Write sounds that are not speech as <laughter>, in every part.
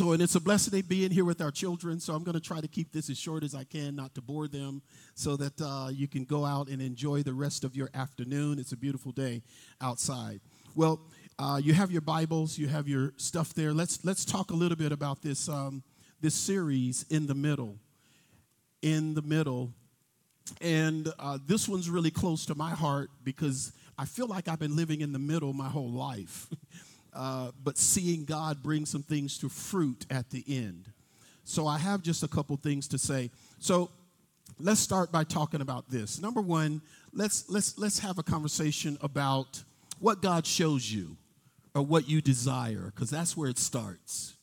So, and it's a blessing to being here with our children. So, I'm going to try to keep this as short as I can, not to bore them, so that uh, you can go out and enjoy the rest of your afternoon. It's a beautiful day outside. Well, uh, you have your Bibles, you have your stuff there. Let's let's talk a little bit about this um, this series in the middle. In the middle, and uh, this one's really close to my heart because I feel like I've been living in the middle my whole life. <laughs> uh, but seeing God bring some things to fruit at the end. So I have just a couple things to say. So let's start by talking about this. Number one, let's let's let's have a conversation about what God shows you or what you desire, because that's where it starts.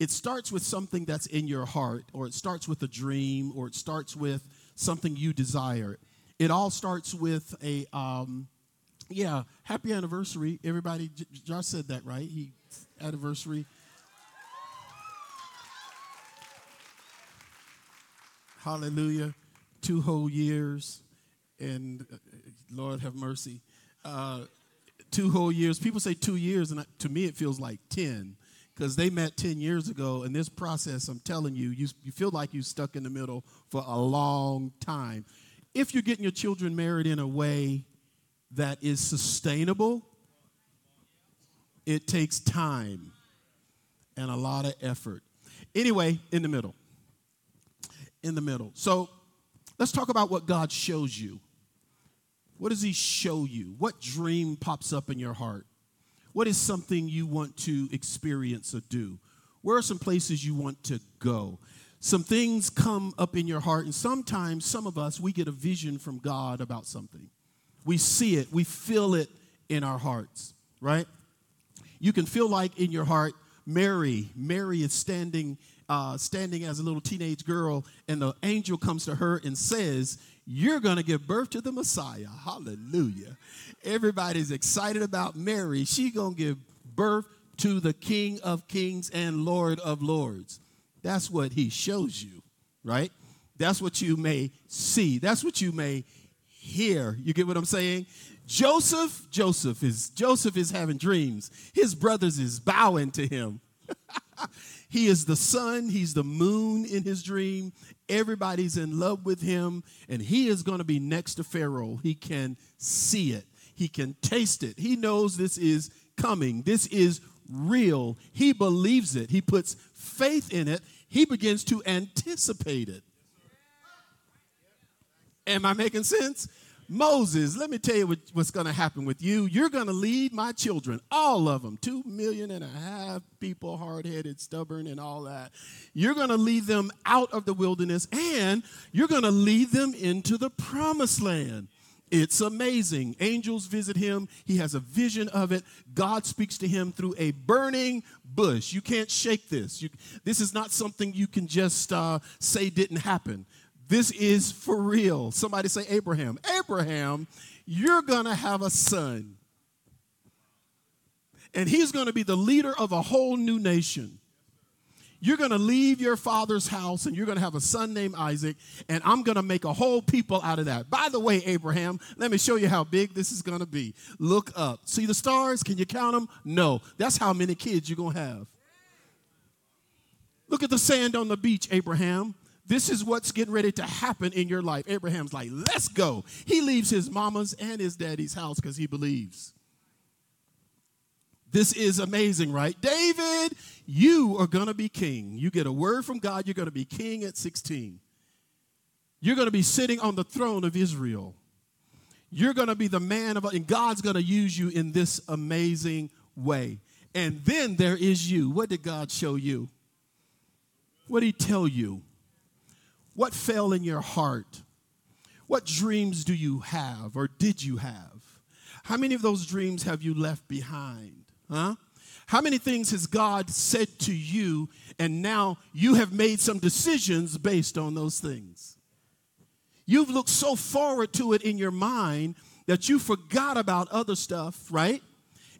It starts with something that's in your heart, or it starts with a dream, or it starts with something you desire. It all starts with a um, yeah, happy anniversary, everybody. Josh said that right. He anniversary. Hallelujah, two whole years, and uh, Lord have mercy, uh, two whole years. People say two years, and to me it feels like ten, because they met ten years ago. And this process, I'm telling you, you you feel like you stuck in the middle for a long time. If you're getting your children married in a way that is sustainable, it takes time and a lot of effort. Anyway, in the middle. In the middle. So let's talk about what God shows you. What does He show you? What dream pops up in your heart? What is something you want to experience or do? Where are some places you want to go? Some things come up in your heart, and sometimes some of us, we get a vision from God about something. We see it, we feel it in our hearts, right? You can feel like in your heart, Mary, Mary is standing, uh, standing as a little teenage girl, and the angel comes to her and says, You're going to give birth to the Messiah. Hallelujah. Everybody's excited about Mary. She's going to give birth to the King of Kings and Lord of Lords. That's what he shows you, right? That's what you may see. That's what you may here. You get what I'm saying? Joseph, Joseph is Joseph is having dreams. His brothers is bowing to him. <laughs> he is the sun, he's the moon in his dream. Everybody's in love with him and he is going to be next to Pharaoh. He can see it. He can taste it. He knows this is coming. This is real. He believes it. He puts faith in it. He begins to anticipate it. Am I making sense? Moses, let me tell you what, what's going to happen with you. You're going to lead my children, all of them, two million and a half people, hard headed, stubborn, and all that. You're going to lead them out of the wilderness and you're going to lead them into the promised land. It's amazing. Angels visit him. He has a vision of it. God speaks to him through a burning bush. You can't shake this. You, this is not something you can just uh, say didn't happen. This is for real. Somebody say, Abraham. Abraham, you're going to have a son. And he's going to be the leader of a whole new nation. You're going to leave your father's house and you're going to have a son named Isaac, and I'm going to make a whole people out of that. By the way, Abraham, let me show you how big this is going to be. Look up. See the stars? Can you count them? No. That's how many kids you're going to have. Look at the sand on the beach, Abraham. This is what's getting ready to happen in your life. Abraham's like, let's go. He leaves his mama's and his daddy's house because he believes. This is amazing, right? David, you are going to be king. You get a word from God, you're going to be king at 16. You're going to be sitting on the throne of Israel. You're going to be the man of, and God's going to use you in this amazing way. And then there is you. What did God show you? What did He tell you? What fell in your heart? What dreams do you have or did you have? How many of those dreams have you left behind? Huh? How many things has God said to you and now you have made some decisions based on those things? You've looked so forward to it in your mind that you forgot about other stuff, right?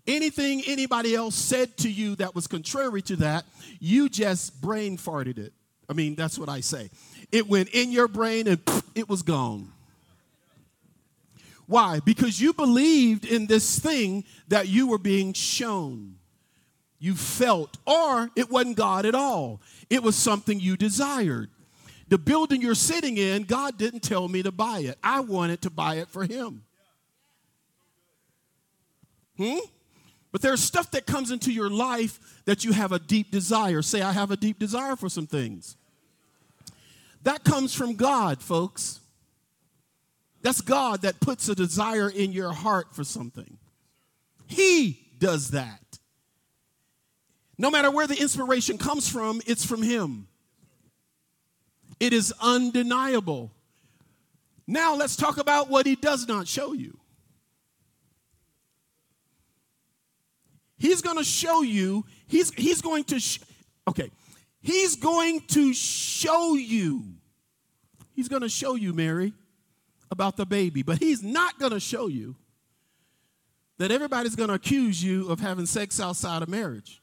Anything anybody else said to you that was contrary to that, you just brain farted it. I mean, that's what I say. It went in your brain and it was gone. Why? Because you believed in this thing that you were being shown. you felt, or it wasn't God at all. It was something you desired. The building you're sitting in, God didn't tell me to buy it. I wanted to buy it for Him. Hmm? But there's stuff that comes into your life that you have a deep desire. Say, I have a deep desire for some things. That comes from God, folks. That's God that puts a desire in your heart for something. He does that. No matter where the inspiration comes from, it's from Him. It is undeniable. Now let's talk about what He does not show you. He's going to show you, he's, he's going to, sh- okay, he's going to show you, he's going to show you, Mary, about the baby, but he's not going to show you that everybody's going to accuse you of having sex outside of marriage.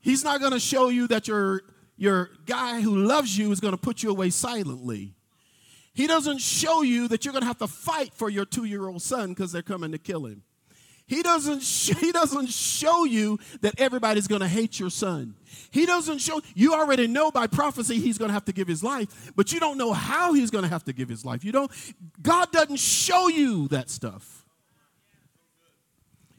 He's not going to show you that your, your guy who loves you is going to put you away silently. He doesn't show you that you're going to have to fight for your two year old son because they're coming to kill him. He doesn't, sh- <laughs> he doesn't show you that everybody's going to hate your son. He doesn't show, you already know by prophecy he's going to have to give his life, but you don't know how he's going to have to give his life. You don't, God doesn't show you that stuff.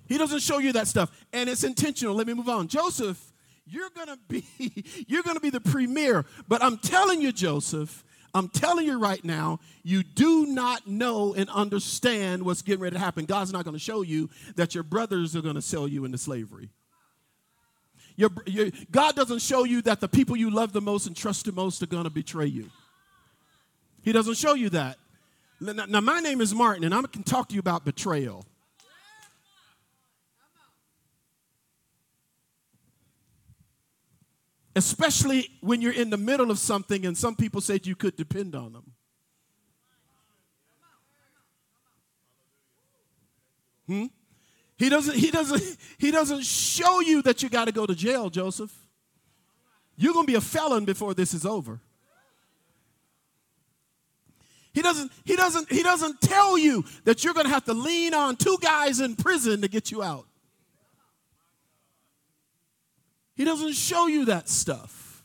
He doesn't show you that stuff, and it's intentional. Let me move on. Joseph, you're going to be, <laughs> you're going to be the premier, but I'm telling you, Joseph, I'm telling you right now, you do not know and understand what's getting ready to happen. God's not going to show you that your brothers are going to sell you into slavery. Your, your, God doesn't show you that the people you love the most and trust the most are going to betray you. He doesn't show you that. Now, now, my name is Martin, and I can talk to you about betrayal. Especially when you're in the middle of something and some people said you could depend on them. Hmm? He doesn't, he doesn't, he doesn't show you that you got to go to jail, Joseph. You're going to be a felon before this is over. He doesn't, he doesn't, he doesn't tell you that you're going to have to lean on two guys in prison to get you out. He doesn't show you that stuff.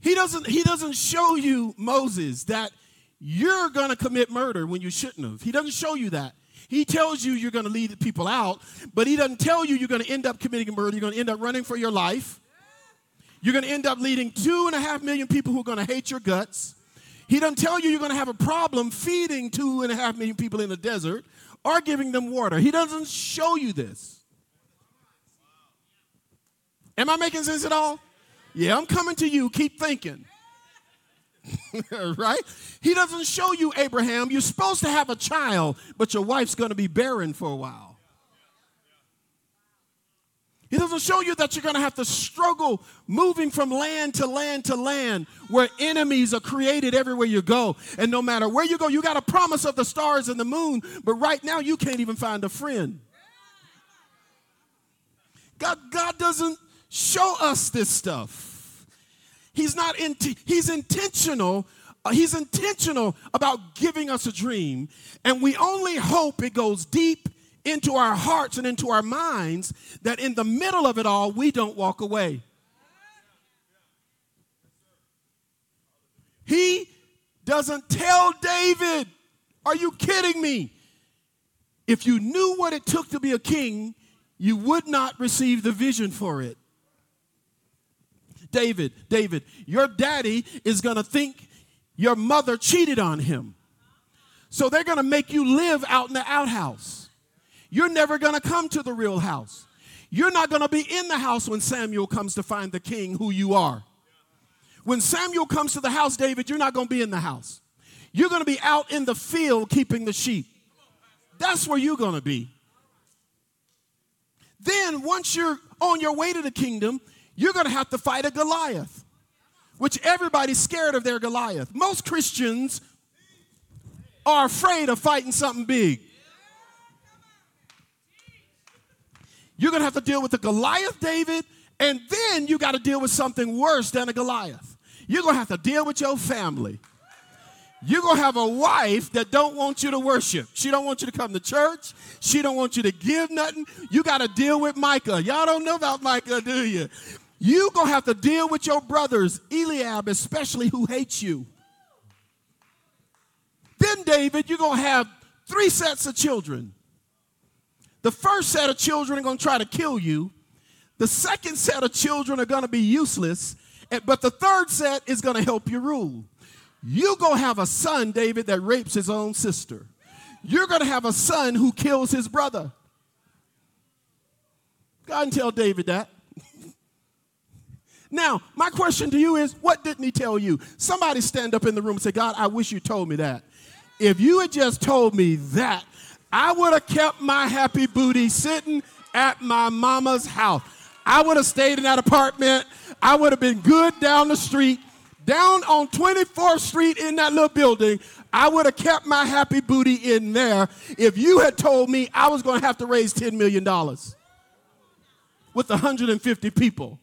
He doesn't, he doesn't show you, Moses, that you're going to commit murder when you shouldn't have. He doesn't show you that. He tells you you're going to lead people out, but he doesn't tell you you're going to end up committing murder. You're going to end up running for your life. You're going to end up leading two and a half million people who are going to hate your guts. He doesn't tell you you're going to have a problem feeding two and a half million people in the desert or giving them water. He doesn't show you this. Am I making sense at all? Yeah, I'm coming to you. Keep thinking. <laughs> right? He doesn't show you, Abraham, you're supposed to have a child, but your wife's going to be barren for a while. He doesn't show you that you're going to have to struggle moving from land to land to land where enemies are created everywhere you go. And no matter where you go, you got a promise of the stars and the moon, but right now you can't even find a friend. God, God doesn't show us this stuff. He's not in, he's intentional. Uh, he's intentional about giving us a dream, and we only hope it goes deep into our hearts and into our minds that in the middle of it all, we don't walk away. He doesn't tell David, Are you kidding me? If you knew what it took to be a king, you would not receive the vision for it. David, David, your daddy is going to think your mother cheated on him. So they're going to make you live out in the outhouse. You're never going to come to the real house. You're not going to be in the house when Samuel comes to find the king who you are. When Samuel comes to the house, David, you're not going to be in the house. You're going to be out in the field keeping the sheep. That's where you're going to be. Then, once you're on your way to the kingdom, you're going to have to fight a Goliath, which everybody's scared of their Goliath. Most Christians are afraid of fighting something big. You're going to have to deal with the Goliath, David, and then you got to deal with something worse than a Goliath. You're going to have to deal with your family. You're going to have a wife that don't want you to worship. She don't want you to come to church. She don't want you to give nothing. You got to deal with Michal. Y'all don't know about Michal, do you? You're going to have to deal with your brothers, Eliab especially, who hates you. Then, David, you're going to have three sets of children. The first set of children are going to try to kill you. The second set of children are going to be useless. But the third set is going to help you rule. You're going to have a son, David, that rapes his own sister. You're going to have a son who kills his brother. God and tell David that. Now, my question to you is what didn't he tell you? Somebody stand up in the room and say, God, I wish you told me that. If you had just told me that, I would have kept my happy booty sitting at my mama's house. I would have stayed in that apartment. I would have been good down the street down on 24th Street in that little building, I would have kept my happy booty in there if you had told me I was going to have to raise $10 million with 150 people.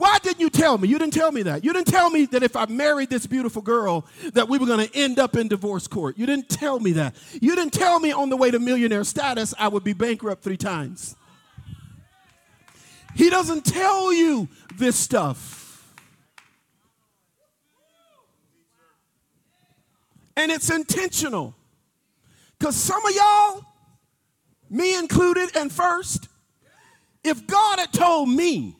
Why didn't you tell me? You didn't tell me that. You didn't tell me that if I married this beautiful girl that we were going to end up in divorce court. You didn't tell me that. You didn't tell me on the way to millionaire status I would be bankrupt 3 times. He doesn't tell you this stuff. and it's intentional. Because some of y'all, me included, and first, if God had told me,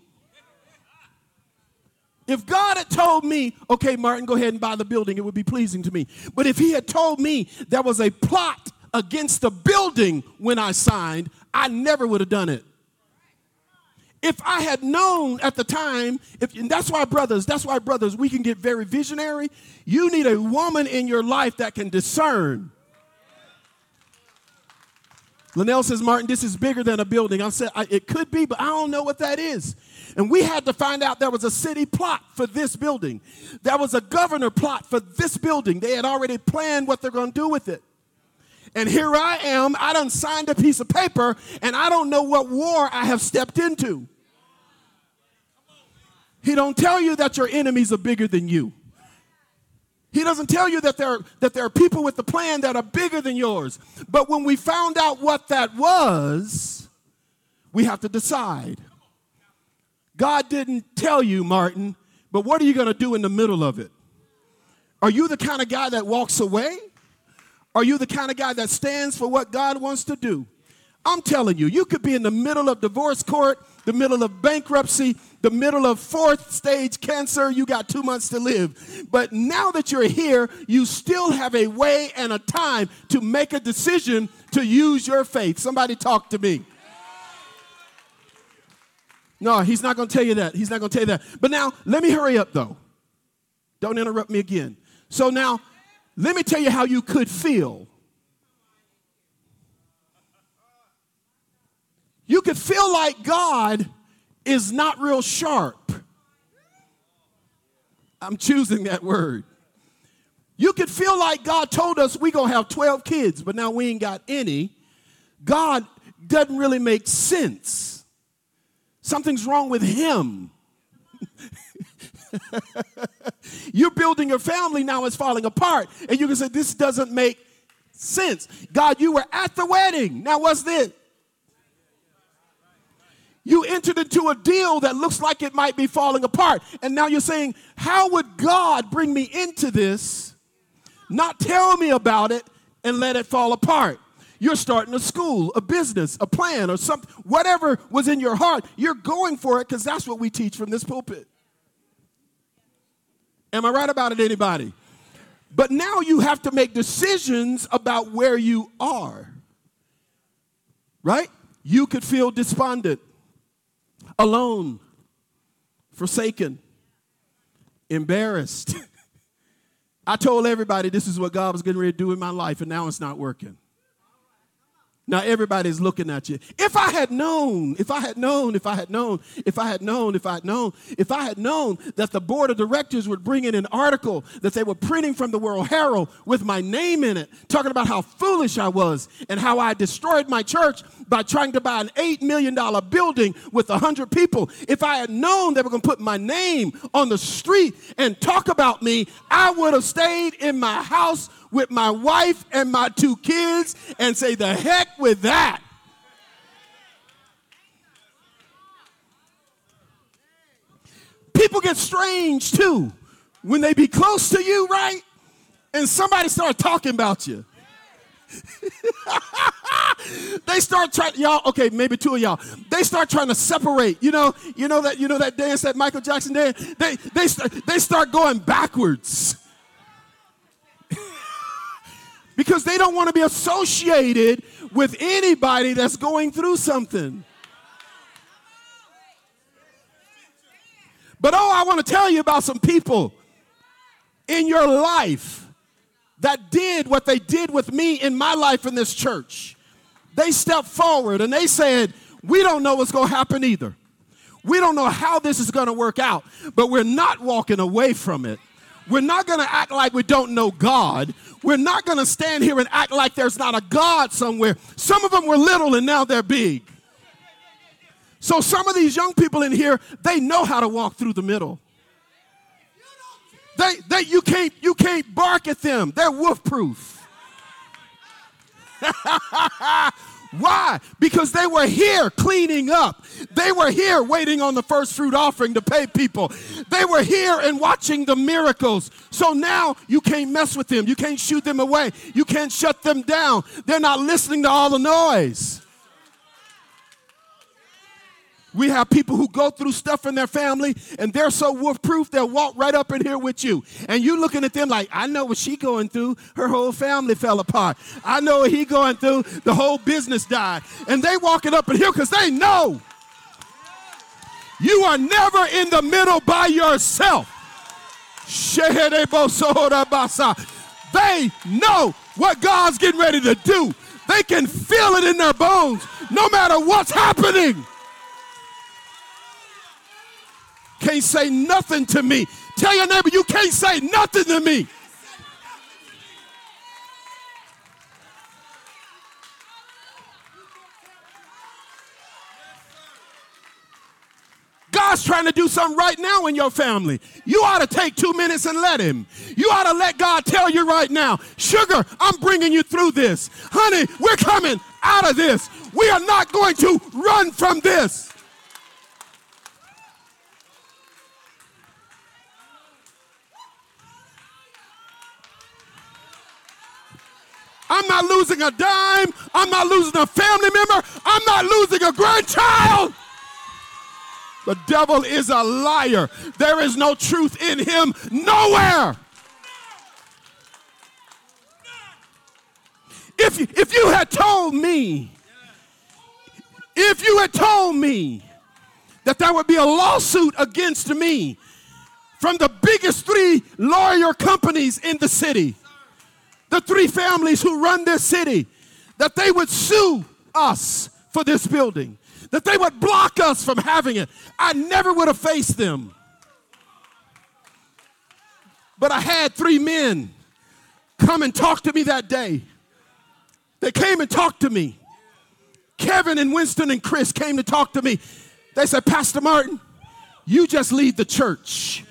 if God had told me, okay, Martin, go ahead and buy the building, it would be pleasing to me. But if He had told me there was a plot against the building when I signed, I never would have done it. If I had known at the time, if, and that's why, brothers, that's why, brothers, we can get very visionary. You need a woman in your life that can discern. Linnell says, Martin, this is bigger than a building. I said, it could be, but I don't know what that is. And we had to find out there was a city plot for this building. There was a governor plot for this building. They had already planned what they're going to do with it. And here I am, I done signed a piece of paper, and I don't know what war I have stepped into. He don't tell you that your enemies are bigger than you. He doesn't tell you that there, that there are people with the plan that are bigger than yours. But when we found out what that was, we have to decide. God didn't tell you, Martin, but what are you going to do in the middle of it? Are you the kind of guy that walks away? Are you the kind of guy that stands for what God wants to do? I'm telling you, you could be in the middle of divorce court, the middle of bankruptcy, the middle of fourth stage cancer. You got two months to live. But now that you're here, you still have a way and a time to make a decision to use your faith. Somebody talk to me. No, he's not going to tell you that. He's not going to tell you that. But now, let me hurry up though. Don't interrupt me again. So now, let me tell you how you could feel you could feel like God is not real sharp. I'm choosing that word. You could feel like God told us we're going to have 12 kids, but now we ain't got any. God doesn't really make sense. Something's wrong with him. <laughs> You're building your family now, it's falling apart. And you can say, This doesn't make sense. God, you were at the wedding. Now, what's this? You entered into a deal that looks like it might be falling apart. And now you're saying, How would God bring me into this, not tell me about it, and let it fall apart? You're starting a school, a business, a plan, or something, whatever was in your heart, you're going for it because that's what we teach from this pulpit. Am I right about it, anybody? But now you have to make decisions about where you are. Right? You could feel despondent alone, forsaken, embarrassed. <laughs> I told everybody this is what God was getting ready to do in my life, and now it's not working. Now everybody's looking at you. If I had known, if I had known, if I had known, if I had known, if I had known, if I had known that the board of directors would bring in an article that they were printing from the World Herald with my name in it, talking about how foolish I was and how I destroyed my church by trying to buy an $8 million building with 100 people. If I had known they were going to put my name on the street and talk about me, I would have stayed in my house with my wife and my two kids and say, the heck with that. People get strange too when they be close to you, right? And somebody start talking about you. <laughs> they start trying y'all okay maybe two of y'all they start trying to separate you know you know that you know that dance that michael jackson dance they they they start going backwards because they don't want to be associated with anybody that's going through something. But oh, I want to tell you about some people in your life that did what they did with me in my life in this church. They stepped forward and they said, We don't know what's going to happen either. We don't know how this is going to work out, but we're not walking away from it. We're not going to act like we don't know God. We're not going to stand here and act like there's not a God somewhere. Some of them were little and now they're big. So some of these young people in here, they know how to walk through the middle. They, they, you can't, you can't bark at them. They're wolf proof. <laughs> Why? Because they were here cleaning up. They were here waiting on the first fruit offering to pay people. They were here and watching the miracles. So now you can't mess with them. You can't shoot them away. You can't shut them down. They're not listening to all the noise. We have people who go through stuff in their family and they're so wolf proof they'll walk right up in here with you. And you looking at them like, I know what she going through. Her whole family fell apart. I know what he going through. The whole business died. And they walking up in here because they know you are never in the middle by yourself. They know what God's getting ready to do. They can feel it in their bones no matter what's happening. Can't say nothing to me. Tell your neighbor, you can't say nothing to me. God's trying to do something right now in your family. You ought to take two minutes and let Him. You ought to let God tell you right now, Sugar, I'm bringing you through this. Honey, we're coming out of this. We are not going to run from this. I'm not losing a dime. I'm not losing a family member. I'm not losing a grandchild. The devil is a liar. There is no truth in him nowhere. If you, if you had told me, if you had told me that there would be a lawsuit against me from the biggest three lawyer companies in the city, the three families who run this city, that they would sue us for this building, that they would block us from having it. I never would have faced them. But I had three men come and talk to me that day. They came and talked to me. Kevin and Winston and Chris came to talk to me. They said, Pastor Martin, you just lead the church.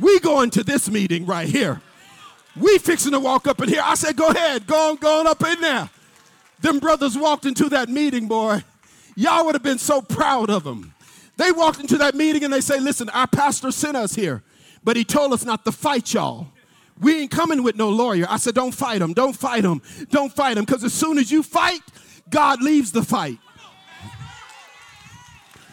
We go into this meeting right here. We fixing to walk up in here. I said, go ahead, go on, go on up in there. Them brothers walked into that meeting, boy. Y'all would have been so proud of them. They walked into that meeting and they say, listen, our pastor sent us here, but he told us not to fight y'all. We ain't coming with no lawyer. I said, don't fight him, don't fight him, don't fight him, because as soon as you fight, God leaves the fight.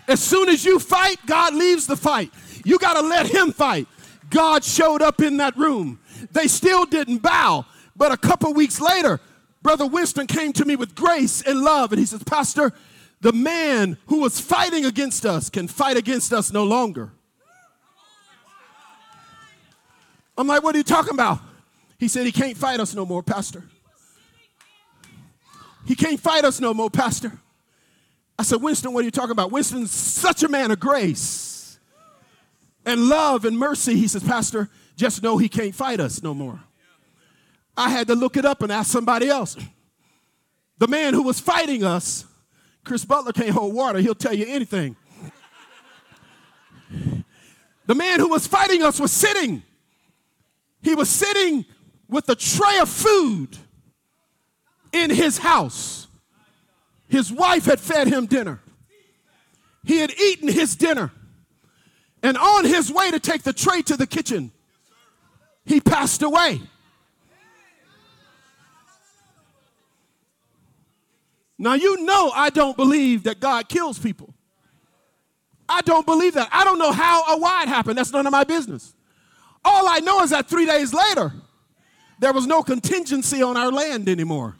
As soon as you fight, God leaves the fight. You got to let him fight. God showed up in that room. They still didn't bow. But a couple weeks later, Brother Winston came to me with grace and love, and he says, Pastor, the man who was fighting against us can fight against us no longer. I'm like, what are you talking about? He said, he can't fight us no more, Pastor. He can't fight us no more, Pastor. I said, Winston, what are you talking about? Winston's such a man of grace and love and mercy. He says, Pastor, just know he can't fight us no more. I had to look it up and ask somebody else. The man who was fighting us, Chris Butler can't hold water, he'll tell you anything. The man who was fighting us was sitting. He was sitting with a tray of food in his house. His wife had fed him dinner. He had eaten his dinner. And on his way to take the tray to the kitchen, he passed away. Now, you know, I don't believe that God kills people. I don't believe that. I don't know how or why it happened. That's none of my business. All I know is that three days later, there was no contingency on our land anymore.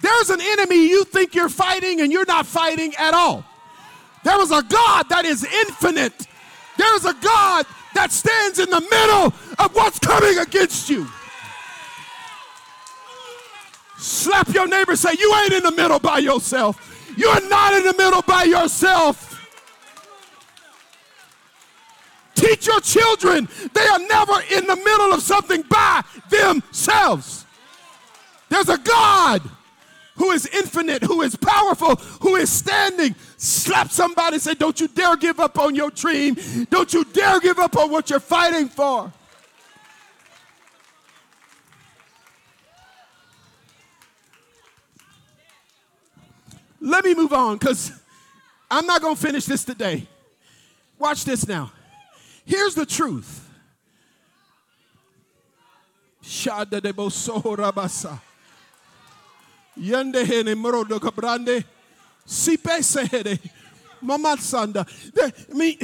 There's an enemy you think you're fighting and you're not fighting at all. There was a God that is infinite. There is a God that stands in the middle of what's coming against you. Slap your neighbor, say, You ain't in the middle by yourself. You're not in the middle by yourself. Teach your children they are never in the middle of something by themselves. There's a God who is infinite, who is powerful, who is standing. Slap somebody, and say, Don't you dare give up on your dream. Don't you dare give up on what you're fighting for. Let me move on because I'm not going to finish this today. Watch this now. Here's the truth. Yende hene morodo kabrande. Sipe sehere. Mama sanda. Mean,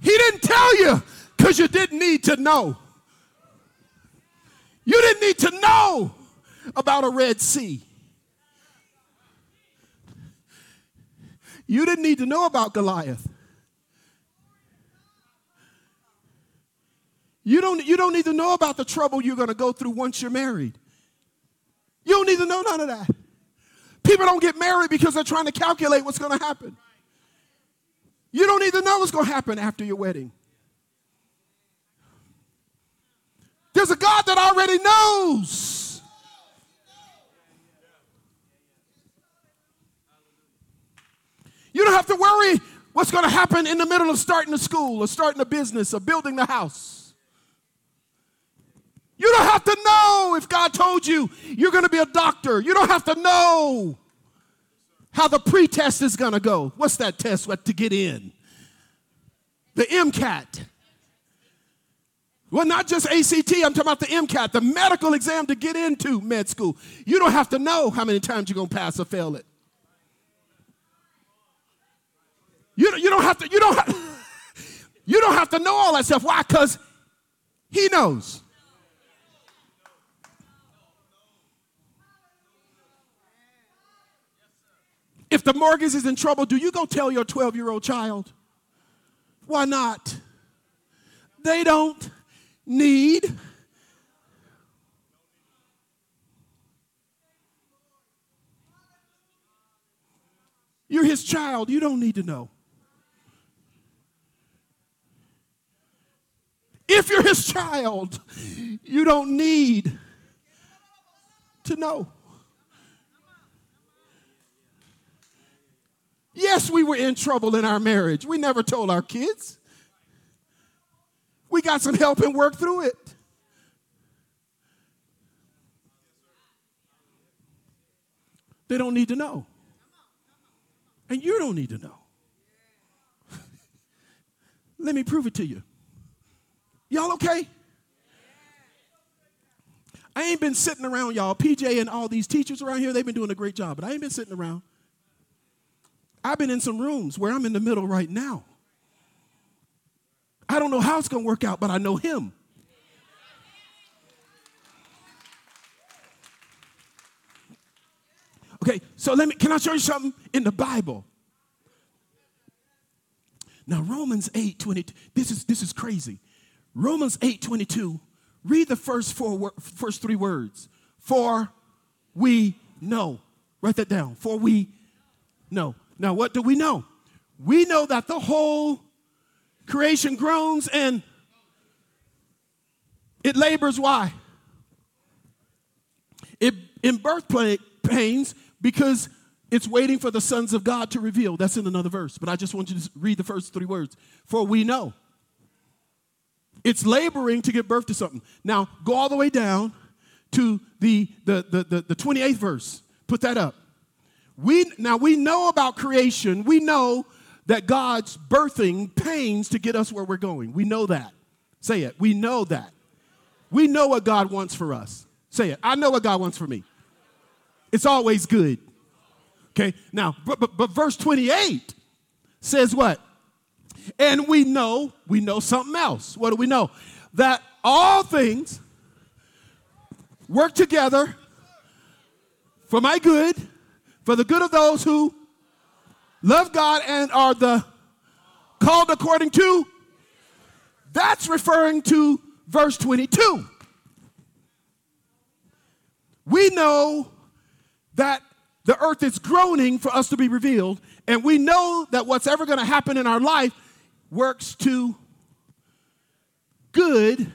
he didn't tell you because you didn't need to know. You didn't need to know about a Red Sea. You didn't need to know about Goliath. You don't, you don't need to know about the trouble you're going to go through once you're married. You don't need to know none of that. People don't get married because they're trying to calculate what's going to happen. You don't need to know what's going to happen after your wedding. There's a God that already knows. You don't have to worry what's going to happen in the middle of starting a school or starting a business or building the house. You don't have to know if God told you you're going to be a doctor. You don't have to know how the pretest is going to go. What's that test what, to get in? The MCAT. Well, not just ACT, I'm talking about the MCAT, the medical exam to get into med school. You don't have to know how many times you're going to pass or fail it. You, you don't have to, you don't have, <laughs> you don't have to know all that stuff. Why? Because he knows. If the mortgage is in trouble, do you go tell your 12 year old child? Why not? They don't need. You're his child. You don't need to know. If you're his child, you don't need to know. Yes, we were in trouble in our marriage. We never told our kids. We got some help and worked through it. They don't need to know. And you don't need to know. <laughs> Let me prove it to you. Y'all okay? I ain't been sitting around, y'all. PJ and all these teachers around here, they've been doing a great job, but I ain't been sitting around. I've been in some rooms where I'm in the middle right now. I don't know how it's going to work out, but I know Him. Okay, so let me, can I show you something in the Bible? Now, Romans 8 22, this is, this is crazy. Romans 8 22, read the first, four, first three words. For we know. Write that down. For we know. Now, what do we know? We know that the whole creation groans and it labors. Why? It in birth pains because it's waiting for the sons of God to reveal. That's in another verse, but I just want you to read the first three words. For we know. It's laboring to give birth to something. Now, go all the way down to the, the, the, the, the 28th verse. Put that up. We, now, we know about creation. We know that God's birthing pains to get us where we're going. We know that. Say it. We know that. We know what God wants for us. Say it. I know what God wants for me. It's always good. Okay, now, but, but, but verse 28 says what? And we know, we know something else. What do we know? That all things work together for my good, for the good of those who love God and are the called according to. That's referring to verse 22. We know that the earth is groaning for us to be revealed, and we know that what's ever going to happen in our life works to good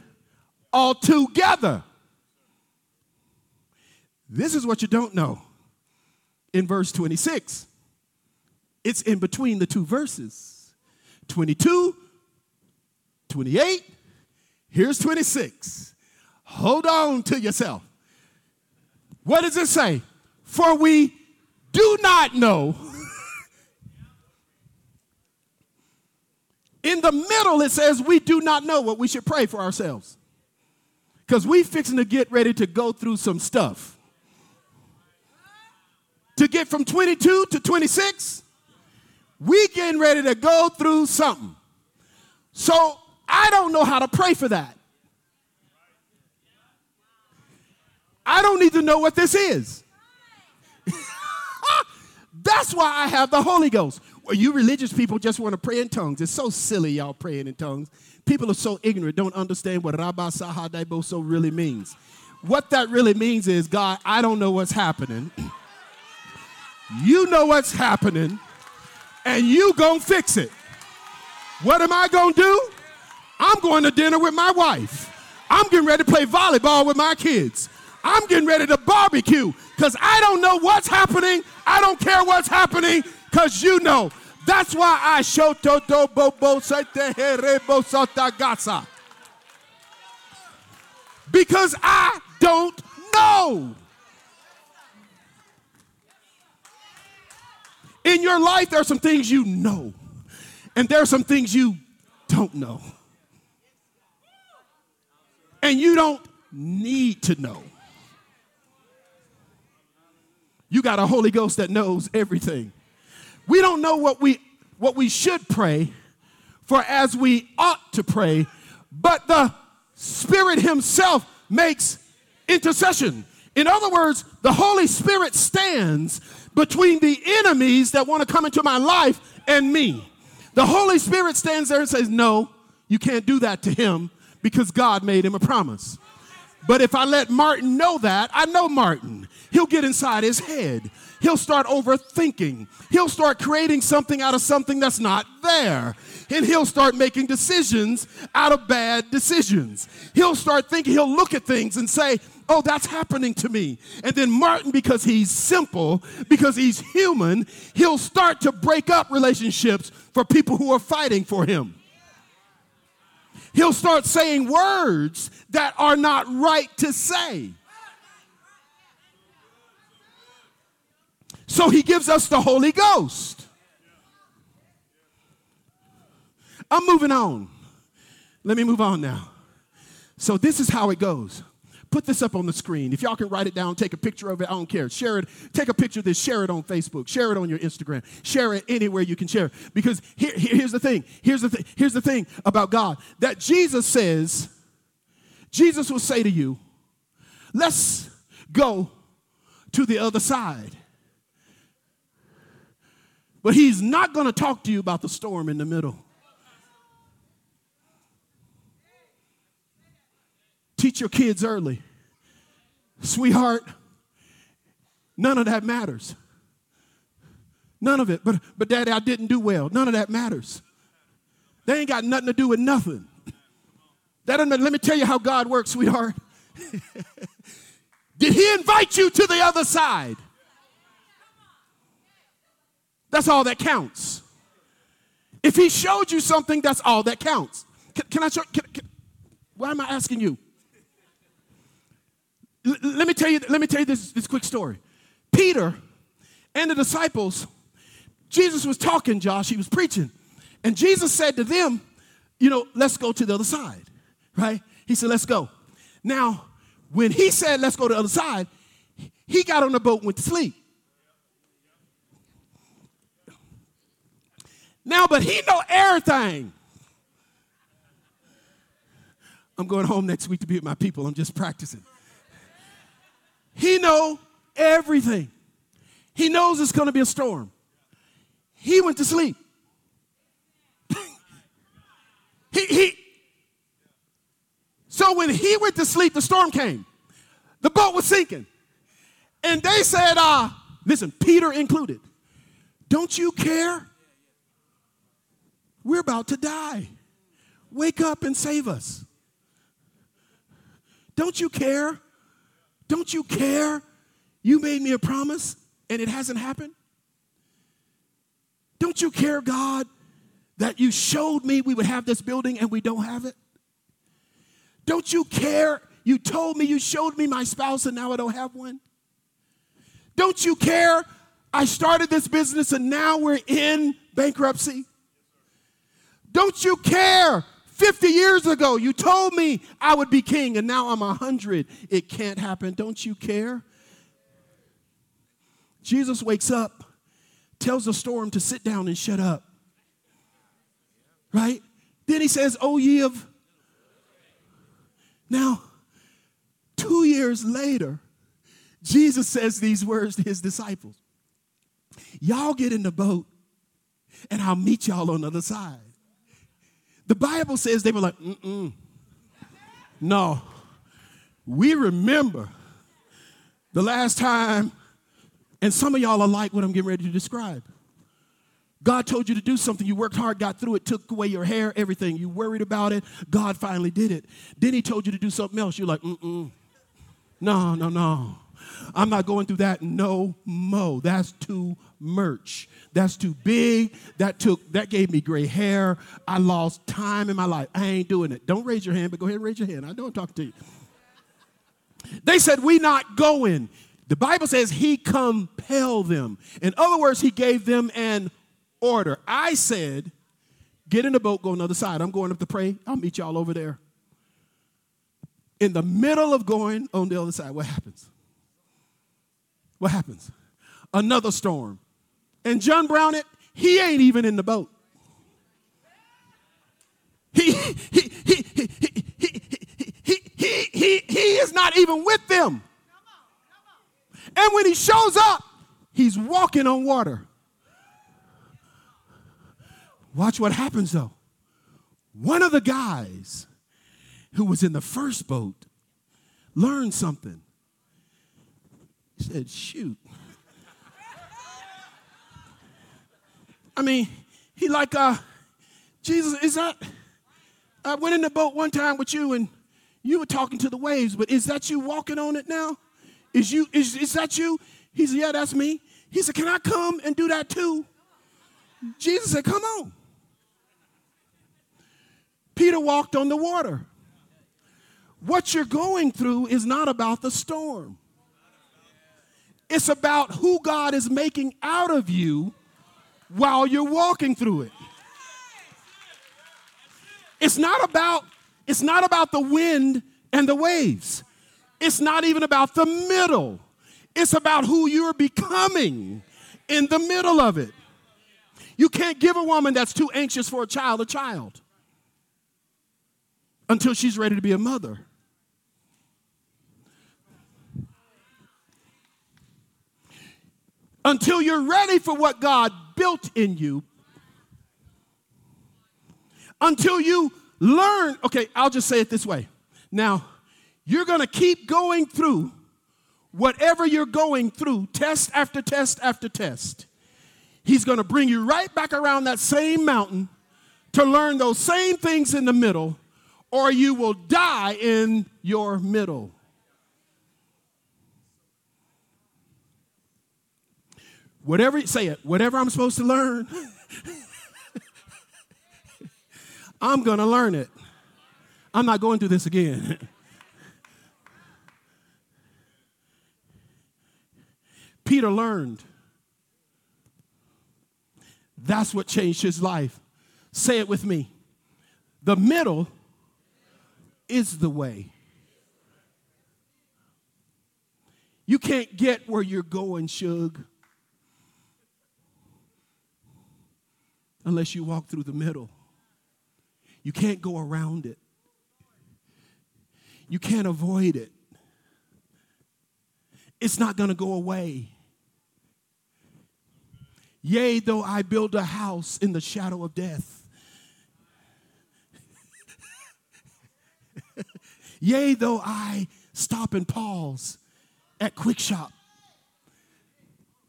altogether. This is what you don't know in verse 26. It's in between the two verses 22, 28, here's 26. Hold on to yourself. What does it say? For we do not know. <laughs> In the middle, it says we do not know what we should pray for ourselves. Because we fixing to get ready to go through some stuff. To get from 22 to 26, we getting ready to go through something. So I don't know how to pray for that. I don't need to know what this is. <laughs> That's why I have the Holy Ghost. Well, you religious people just want to pray in tongues. It's so silly, y'all praying in tongues. People are so ignorant, don't understand what Rabba Sahadaibo so really means. What that really means is, God, I don't know what's happening. <clears throat> You know what's happening, and you gonna fix it. What am I gonna do? I'm going to dinner with my wife. I'm getting ready to play volleyball with my kids. I'm getting ready to barbecue because I don't know what's happening. I don't care what's happening because you know. That's why I show toto bobo gasa. Because I don't know. In your life, there are some things you know, and there are some things you don't know. And you don't need to know. You got a Holy Ghost that knows everything. We don't know what we what we should pray for as we ought to pray, but the Spirit himself makes intercession. In other words, the Holy Spirit stands between the enemies that want to come into my life and me. The Holy Spirit stands there and says, No, you can't do that to him because God made him a promise. But if I let Martin know that, I know Martin. He'll get inside his head. He'll start overthinking. He'll start creating something out of something that's not there. And he'll start making decisions out of bad decisions. He'll start thinking, he'll look at things and say, Oh, that's happening to me. And then Martin, because he's simple, because he's human, he'll start to break up relationships for people who are fighting for him he'll start saying words that are not right to say. So he gives us the Holy Ghost. I'm moving on. Let me move on now. So this is how it goes. Put this up on the screen. If y'all can write it down, take a picture of it, I don't care. Share it. Take a picture of this, share it on Facebook, share it on your Instagram, share it anywhere you can share. Because here, here's the thing. Here's the thing. Here's the thing about God. That Jesus says, Jesus will say to you, let's go to the other side. But he's not going to talk to you about the storm in the middle. teach your kids early. Sweetheart, none of that matters. None of it. But, but daddy, I didn't do well. None of that matters. They ain't got nothing to do with nothing. That. Let me tell you how God works, sweetheart. <laughs> Did he invite you to the other side? That's all that counts. If he showed you something, that's all that counts. Can, can I show? Can, can, why am I asking you? L- let me tell you. Let me tell you this, this quick story. Peter and the disciples. Jesus was talking, Josh. He was preaching, and Jesus said to them, "You know, let's go to the other side." Right? He said, "Let's go." Now, when he said, "Let's go to the other side," he got on the boat and went to sleep. Now, but he know everything. I'm going home next week to be with my people. I'm just practicing. He know everything. He knows it's going to be a storm. He went to sleep. <laughs> he, he. So when he went to sleep, the storm came. The boat was sinking. And they said, uh, listen, Peter included, don't you care we're about to die. Wake up and save us. Don't you care? Don't you care? You made me a promise and it hasn't happened? Don't you care, God, that you showed me we would have this building and we don't have it? Don't you care? You told me you showed me my spouse and now I don't have one. Don't you care? I started this business and now we're in bankruptcy. Don't you care? 50 years ago, you told me I would be king, and now I'm 100. It can't happen. Don't you care? Jesus wakes up, tells the storm to sit down and shut up. Right? Then he says, Oh, ye of. Now, two years later, Jesus says these words to his disciples Y'all get in the boat, and I'll meet y'all on the other side. The Bible says they were like, mm-mm. No. We remember the last time, and some of y'all are like what I'm getting ready to describe. God told you to do something, you worked hard, got through it, took away your hair, everything. You worried about it, God finally did it. Then He told you to do something else. You're like, mm No, no, no. I'm not going through that no mo. That's too much. That's too big. That took that gave me gray hair. I lost time in my life. I ain't doing it. Don't raise your hand, but go ahead and raise your hand. I know I'm talking to you. They said, We not going. The Bible says he compelled them. In other words, he gave them an order. I said, Get in the boat, go on the other side. I'm going up to pray. I'll meet y'all over there. In the middle of going on the other side, what happens? what happens? Another storm. And John Brown, it, he ain't even in the boat. He, he, he, he, he, he, he, he, he, he is not even with them. And when he shows up, he's walking on water. Watch what happens though. One of the guys who was in the first boat learned something He said, shoot. I mean, he like, uh, Jesus, is that, I went in the boat one time with you and you were talking to the waves, but is that you walking on it now? Is you, is, is that you? He said, yeah, that's me. He said, can I come and do that too? Jesus said, come on. Peter walked on the water. What you're going through is not about the storm. It's about who God is making out of you while you're walking through it. It's not about it's not about the wind and the waves. It's not even about the middle. It's about who you're becoming in the middle of it. You can't give a woman that's too anxious for a child a child until she's ready to be a mother. until you're ready for what God built in you, until you learn. Okay, I'll just say it this way. Now, You're going to keep going through whatever you're going through, test after test after test. He's going to bring you right back around that same mountain to learn those same things in the middle, or you will die in your middle. Whatever, say it, whatever I'm supposed to learn, I'm going to learn it. I'm not going through this again. <laughs> Peter learned. That's what changed his life. Say it with me. The middle is the way. You can't get where you're going, Shug, unless you walk through the middle. You can't go around it. You can't avoid it. It's not going to go away. Yea, though I build a house in the shadow of death. <laughs> Yea, though I stop and pause at Quick Shop,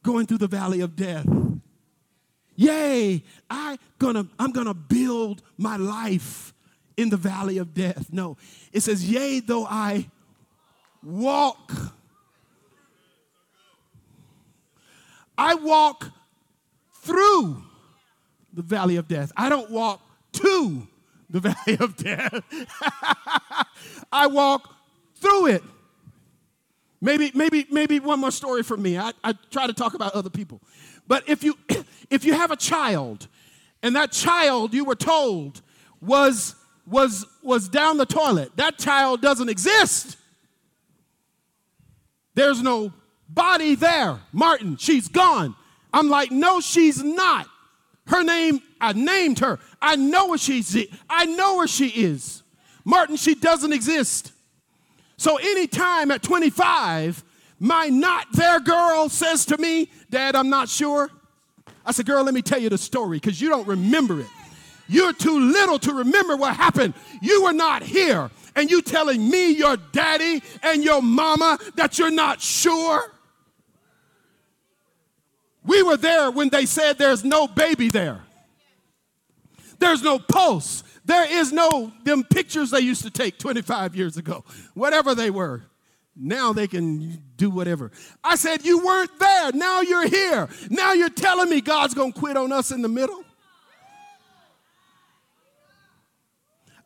going through the valley of death. Yea, I gonna, I'm gonna build my life in the valley of death. No, it says, Yea, though I walk. I walk through the valley of death. I don't walk to the <laughs> valley of death. <laughs> I walk through it. Maybe, maybe, maybe one more story from me. I, I try to talk about other people. But if you <clears throat> if you have a child and that child you were told was was was down the toilet, that child doesn't exist. There's no body there. Martin, she's gone. I'm like, no, she's not. Her name, I named her. I know where she's I know where she is. Martin, she doesn't exist. So anytime at 25, my not there girl says to me, Dad, I'm not sure. I said, Girl, let me tell you the story because you don't remember it. You're too little to remember what happened. You were not here. And you telling me, your daddy, and your mama that you're not sure? We were there when they said there's no baby there. There's no pulse. There is no them pictures they used to take 25 years ago, whatever they were. Now they can do whatever. I said, You weren't there. Now you're here. Now you're telling me God's going to quit on us in the middle?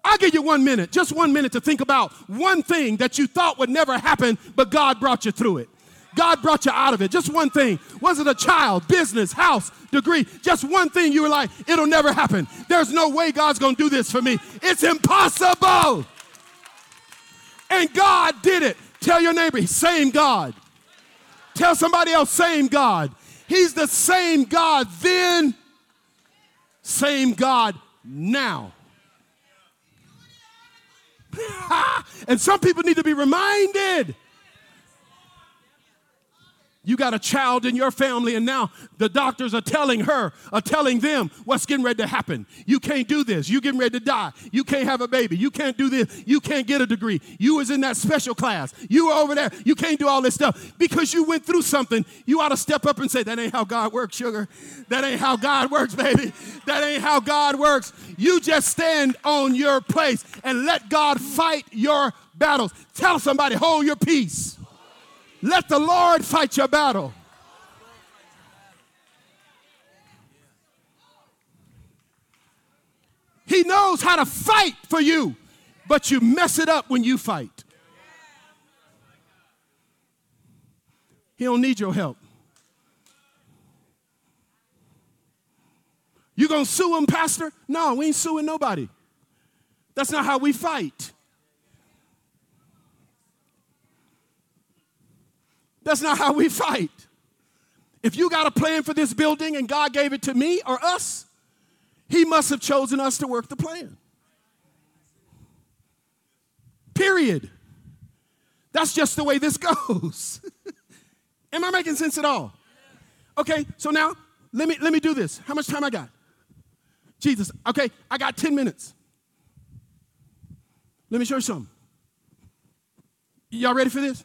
I'll give you one minute, just one minute to think about one thing that you thought would never happen, but God brought you through it. God brought you out of it. Just one thing. Was it a child, business, house, degree? Just one thing you were like, it'll never happen. There's no way God's going to do this for me. It's impossible. And God did it. Tell your neighbor, same God. Tell somebody else, same God. He's the same God then, same God now. <laughs> and some people need to be reminded you got a child in your family, and now the doctors are telling her, are telling them what's getting ready to happen. You can't do this. You getting ready to die. You can't have a baby. You can't do this. You can't get a degree. You was in that special class. You were over there. You can't do all this stuff because you went through something. You ought to step up and say, "That ain't how God works, sugar. That ain't how God works, baby. That ain't how God works." You just stand on your place and let God fight your battles. Tell somebody, hold your peace. Let the Lord fight your battle. He knows how to fight for you, but you mess it up when you fight. He don't need your help. You gonna sue him, Pastor? No, we ain't suing nobody. That's not how we fight. That's not how we fight. If you got a plan for this building and God gave it to me or us, He must have chosen us to work the plan. Period. That's just the way this <laughs> goes. Am I making sense at all? Okay, so now let me let me do this. How much time I got? Jesus. Okay, I got 10 minutes. Let me show you something. Y'all ready for this?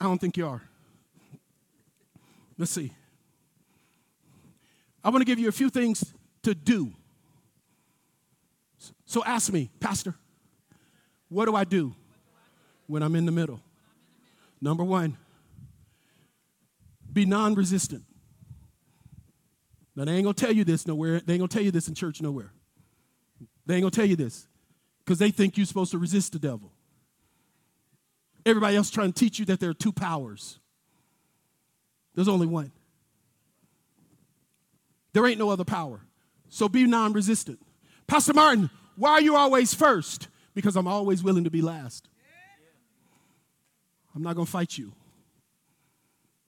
I don't think you are. Let's see. I want to give you a few things to do. So ask me, Pastor, what do I do when I'm in the middle? Number one, be non resistant. Now, they ain't gonna tell you this nowhere. They ain't gonna tell you this in church nowhere. They ain't gonna tell you this because they think you're supposed to resist the devil. Everybody else trying to teach you that there are two powers. There's only one. There ain't no other power. So be non resistant. Pastor Martin, why are you always first? Because I'm always willing to be last. I'm not going to fight you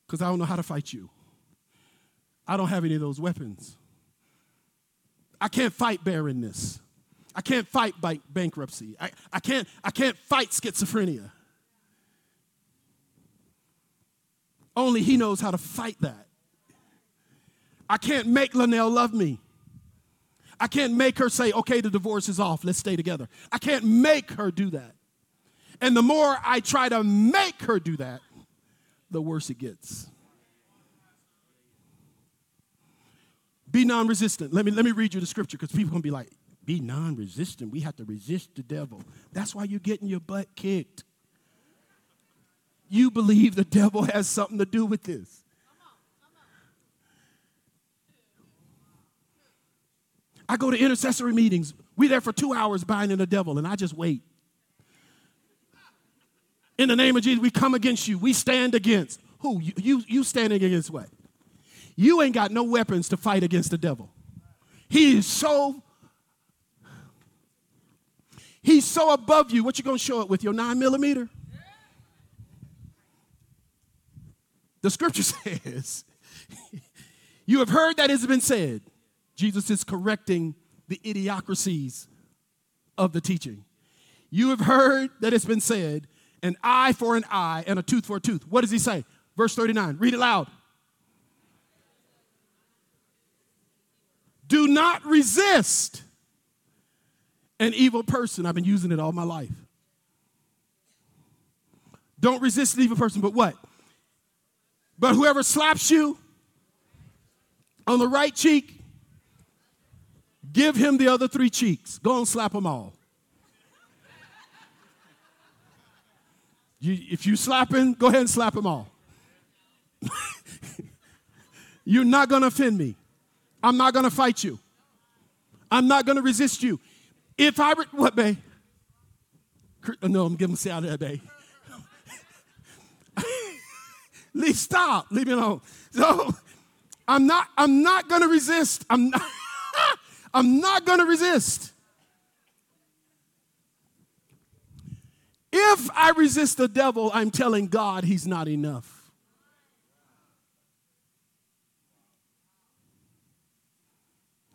because I don't know how to fight you. I don't have any of those weapons. I can't fight barrenness. I can't fight bankruptcy. I, I, can't, I can't fight schizophrenia. Only He knows how to fight that. I can't make Linnell love me. I can't make her say, okay, the divorce is off, let's stay together. I can't make her do that. And the more I try to make her do that, the worse it gets. Be non resistant. Let me, let me read you the scripture because people going to be like, be non resistant. We have to resist the devil. That's why you're getting your butt kicked. You believe the devil has something to do with this. I go to intercessory meetings. We there for two hours binding the devil, and I just wait. In the name of Jesus, we come against you. We stand against. Who? You, you, you standing against what? You ain't got no weapons to fight against the devil. He is so He's so above you. What you gonna show it with your nine millimeter? The scripture <laughs> says, You have heard that it has been said. Jesus is correcting the idiocracies of the teaching. You have heard that it's been said, an eye for an eye and a tooth for a tooth. What does he say? Verse 39. Read it loud. Do not resist an evil person. I've been using it all my life. Don't resist an evil person, but what? But whoever slaps you on the right cheek, give him the other three cheeks. Go and slap them all. You, if you slapping, go ahead and slap them all. <laughs> You're not going to offend me. I'm not going to fight you. I'm not going to resist you. If I, re- what, babe? No, I'm giving say out of that. Leave, stop. Leave me alone. So I'm not, I'm not gonna resist. I'm not, <laughs> I'm not gonna resist. If I resist the devil, I'm telling God he's not enough.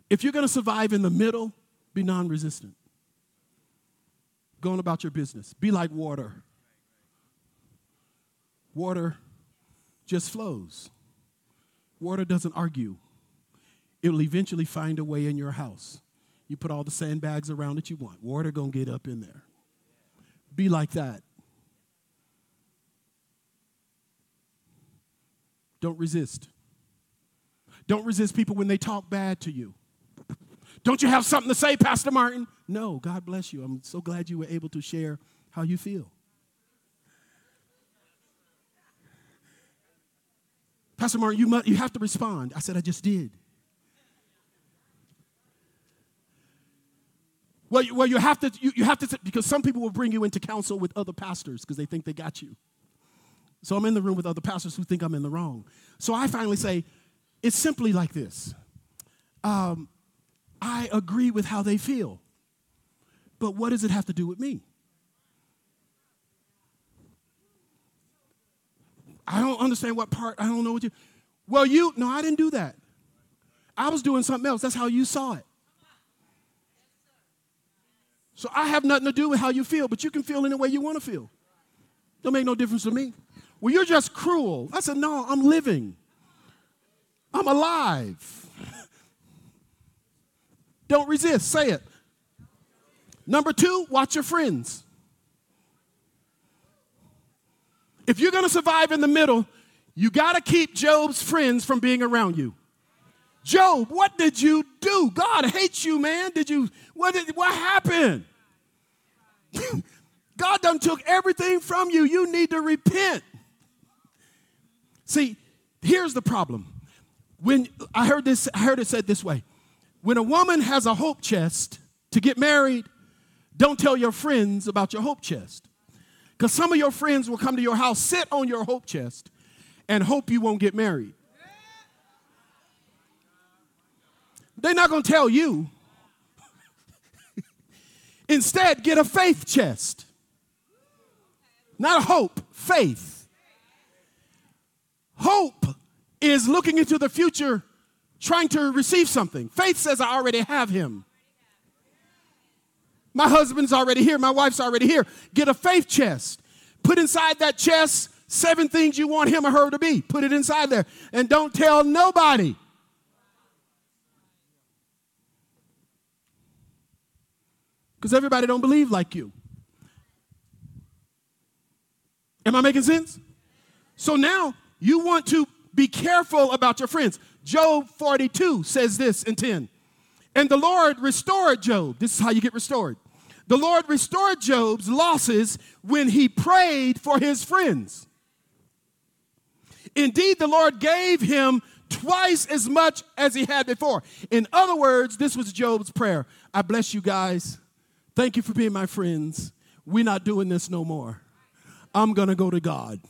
If you're gonna survive in the middle, be non resistant. Going about your business. Be like water. Water just flows. Water doesn't argue. It will eventually find a way in your house. You put all the sandbags around that you want. Water gonna get up in there. Be like that. Don't resist. Don't resist people when they talk bad to you. Don't you have something to say, Pastor Martin? No, God bless you. I'm so glad you were able to share how you feel. Pastor Martin, you, must, you have to respond. I said, I just did. Well, you, well, you have to, you, you have to, because some people will bring you into counsel with other pastors because they think they got you. So I'm in the room with other pastors who think I'm in the wrong. So I finally say, it's simply like this. Um, I agree with how they feel. But what does it have to do with me? I don't understand what part, I don't know what you. Well, you, no, I didn't do that. I was doing something else. That's how you saw it. So I have nothing to do with how you feel, but you can feel any way you want to feel. Don't make no difference to me. Well, you're just cruel. I said, no, I'm living. I'm alive. <laughs> Don't resist. Say it. Number two, watch your friends. If you're going to survive in the middle, you got to keep Job's friends from being around you. Job, what did you do? God hates you, man. Did you, what, did, what happened? <laughs> God done took everything from you. You need to repent. See, here's the problem. When I heard this, I heard it said this way. When a woman has a hope chest to get married, don't tell your friends about your hope chest. Because some of your friends will come to your house, sit on your hope chest, and hope you won't get married. They're not going to tell you. <laughs> Instead, get a faith chest. Not a hope, faith. Hope is looking into the future, trying to receive something. Faith says, I already have him. My husband's already here. My wife's already here. Get a faith chest. Put inside that chest seven things you want him or her to be. Put it inside there. And don't tell nobody. Because everybody don't believe like you. Am I making sense? So now you want to be careful about your friends. Job 42 says this in 10. And the Lord restored Job. This is how you get restored. The Lord restored Job's losses when he prayed for his friends. Indeed, the Lord gave him twice as much as he had before. In other words, this was Job's prayer I bless you guys. Thank you for being my friends. We're not doing this no more. I'm going to go to God.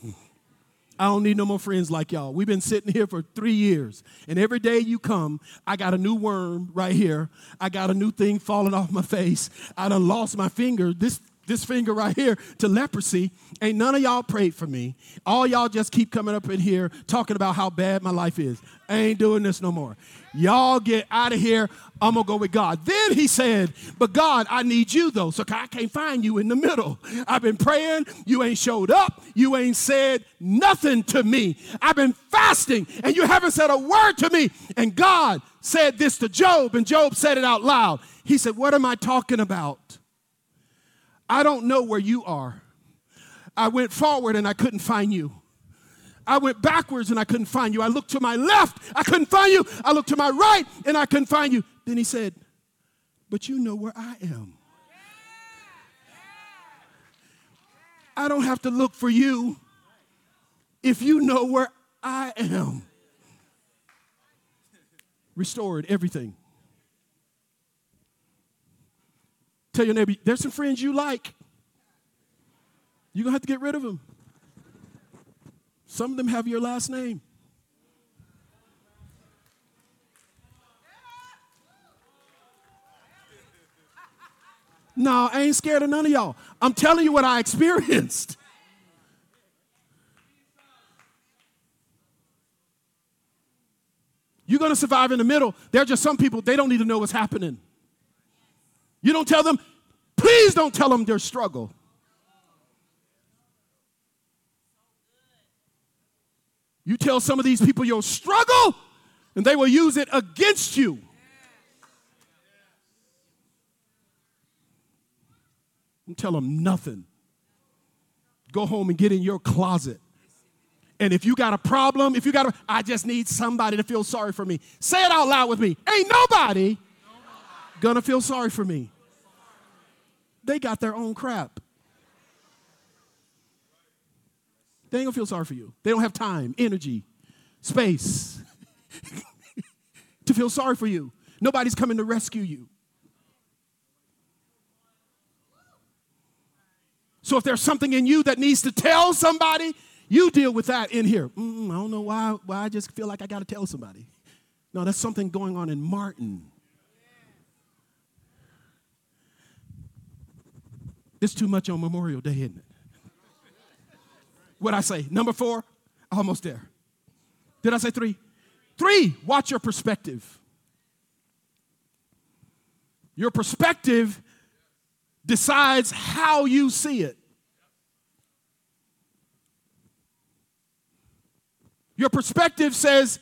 I don't need no more friends like y'all. We've been sitting here for three years, and every day you come, I got a new worm right here. I got a new thing falling off my face. I done lost my finger. This this finger right here to leprosy. Ain't none of y'all prayed for me. All y'all just keep coming up in here talking about how bad my life is. I ain't doing this no more. Y'all get out of here. I'm going to go with God. Then he said, But God, I need you though. So I can't find you in the middle. I've been praying. You ain't showed up. You ain't said nothing to me. I've been fasting and you haven't said a word to me. And God said this to Job, and Job said it out loud. He said, What am I talking about? I don't know where you are. I went forward and I couldn't find you. I went backwards and I couldn't find you. I looked to my left, I couldn't find you. I looked to my right and I couldn't find you. Then he said, But you know where I am. I don't have to look for you if you know where I am. Restored everything. Tell your neighbor, there's some friends you like. You're going to have to get rid of them. Some of them have your last name. No, I ain't scared of none of y'all. I'm telling you what I experienced. You're going to survive in the middle. There are just some people, they don't need to know what's happening. You don't tell them, please don't tell them their struggle. You tell some of these people your struggle, and they will use it against you. Don't tell them nothing. Go home and get in your closet. And if you got a problem, if you got a, I just need somebody to feel sorry for me. Say it out loud with me. Ain't nobody gonna feel sorry for me. They got their own crap. They ain't gonna feel sorry for you. They don't have time, energy, space <laughs> to feel sorry for you. Nobody's coming to rescue you. So if there's something in you that needs to tell somebody, you deal with that in here. Mm, I don't know why, why I just feel like I got to tell somebody. No, that's something going on in Martin. It's too much on Memorial Day, isn't it? What I say? Number four? Almost there. Did I say three? Three, watch your perspective. Your perspective decides how you see it. Your perspective says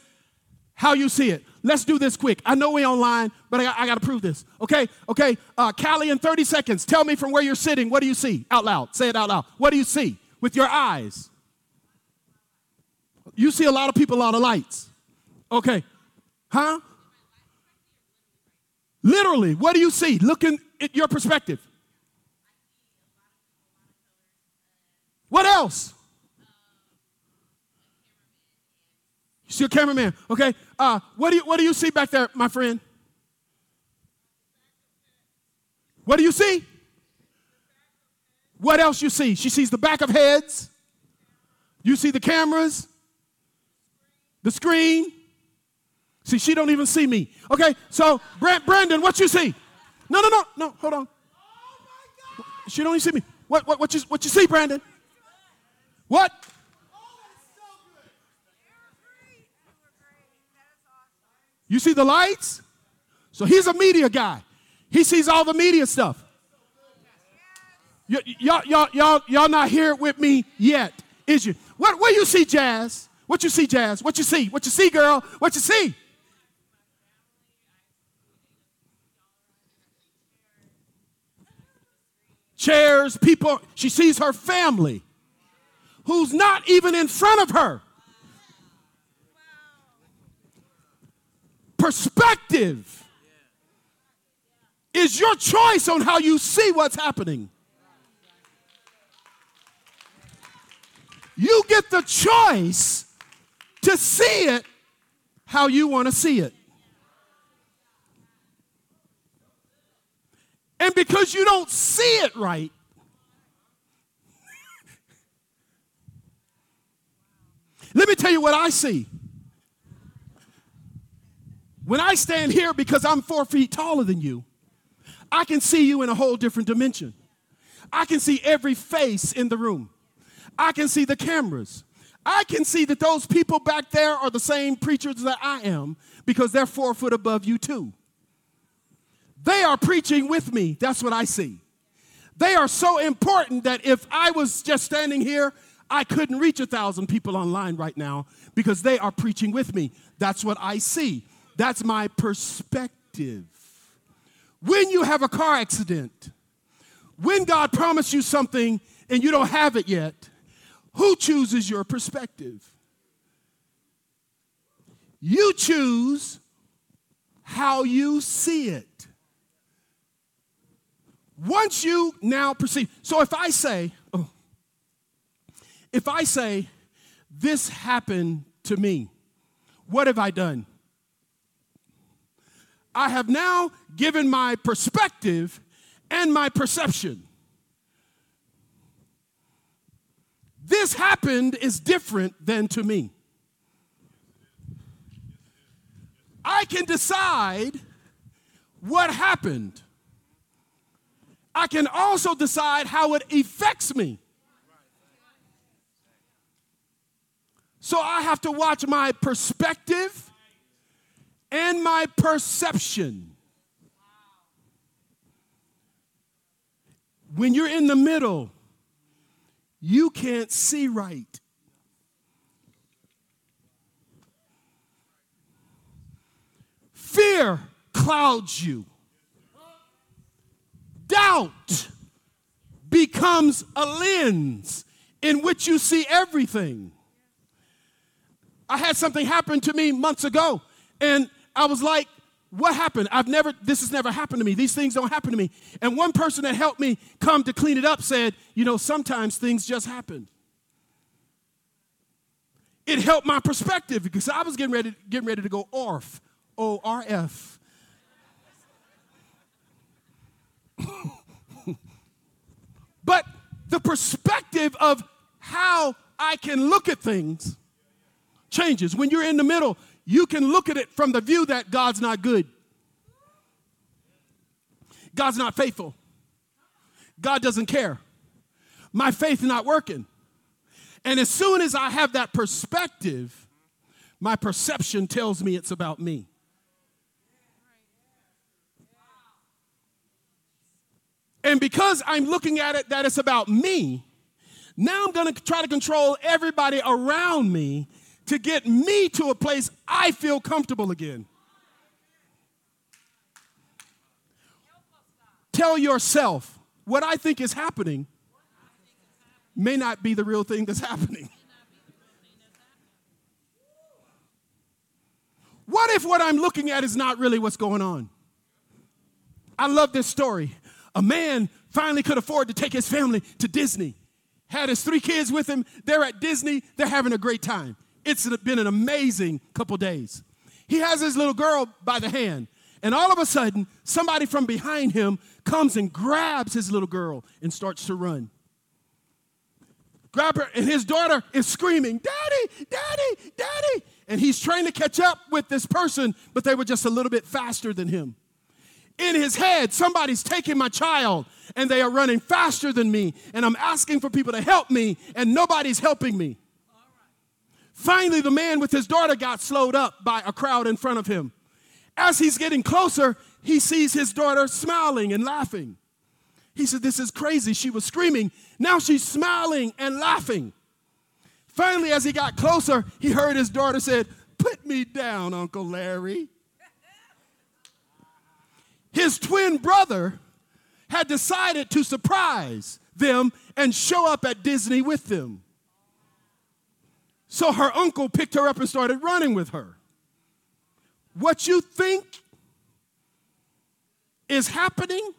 how you see it. Let's do this quick. I know we online, but I, I got to prove this. Okay, okay. Uh, Callie, in 30 seconds, tell me from where you're sitting, what do you see? Out loud. Say it out loud. What do you see with your eyes? You see a lot of people, a lot of lights. Okay. Huh? Literally, what do you see? Looking at your perspective. What else? You see a cameraman. Okay. Uh, what do you what do you see back there, my friend? What do you see? What else you see? She sees the back of heads. You see the cameras, the screen. See, she don't even see me. Okay, so Brandon, what you see? No, no, no, no. Hold on. She don't even see me. What, what, what you, what you see, Brandon? What? You see the lights? So he's a media guy. He sees all the media stuff. Y- y'all, y'all, y'all, y'all not here with me yet, is you? What, what you see, Jazz? What you see, Jazz? What you see? What you see, girl? What you see? Chairs, people. She sees her family who's not even in front of her. Perspective is your choice on how you see what's happening. You get the choice to see it how you want to see it. And because you don't see it right, <laughs> let me tell you what I see. When I stand here because I'm four feet taller than you, I can see you in a whole different dimension. I can see every face in the room. I can see the cameras. I can see that those people back there are the same preachers that I am because they're four foot above you, too. They are preaching with me. That's what I see. They are so important that if I was just standing here, I couldn't reach a thousand people online right now because they are preaching with me. That's what I see. That's my perspective. When you have a car accident, when God promised you something and you don't have it yet, who chooses your perspective? You choose how you see it. Once you now perceive, so if I say, oh, if I say, this happened to me, what have I done? I have now given my perspective and my perception. This happened is different than to me. I can decide what happened. I can also decide how it affects me. So I have to watch my perspective and my perception. When you're in the middle, you can't see right. Fear clouds you. Doubt becomes a lens in which you see everything. I had something happen to me months ago, and I was like, what happened? I've never, this has never happened to me. These things don't happen to me. And one person that helped me come to clean it up said, you know, sometimes things just happen. It helped my perspective because I was getting ready, getting ready to go ORF, O R F. <laughs> but the perspective of how I can look at things changes. When you're in the middle, you can look at it from the view that God's not good. God's not faithful. God doesn't care. My faith not working. And as soon as I have that perspective, my perception tells me it's about me. And because I'm looking at it that it's about me, now I'm going to try to control everybody around me to get me to a place I feel comfortable again. Tell yourself what I think is happening may not be the real thing that's happening. What if what I'm looking at is not really what's going on? I love this story. A man finally could afford to take his family to Disney. Had his three kids with him. They're at Disney. They're having a great time. It's been an amazing couple days. He has his little girl by the hand. And all of a sudden, somebody from behind him comes and grabs his little girl and starts to run. Grab her, and his daughter is screaming, Daddy, Daddy, Daddy. And he's trying to catch up with this person, but they were just a little bit faster than him. In his head, somebody's taking my child, and they are running faster than me, and I'm asking for people to help me, and nobody's helping me. Finally, the man with his daughter got slowed up by a crowd in front of him. As he's getting closer, he sees his daughter smiling and laughing. He said, This is crazy. She was screaming. Now she's smiling and laughing. Finally, as he got closer, he heard his daughter said, Put me down, Uncle Larry. His twin brother had decided to surprise them and show up at Disney with them. So her uncle picked her up and started running with her. What you think is happening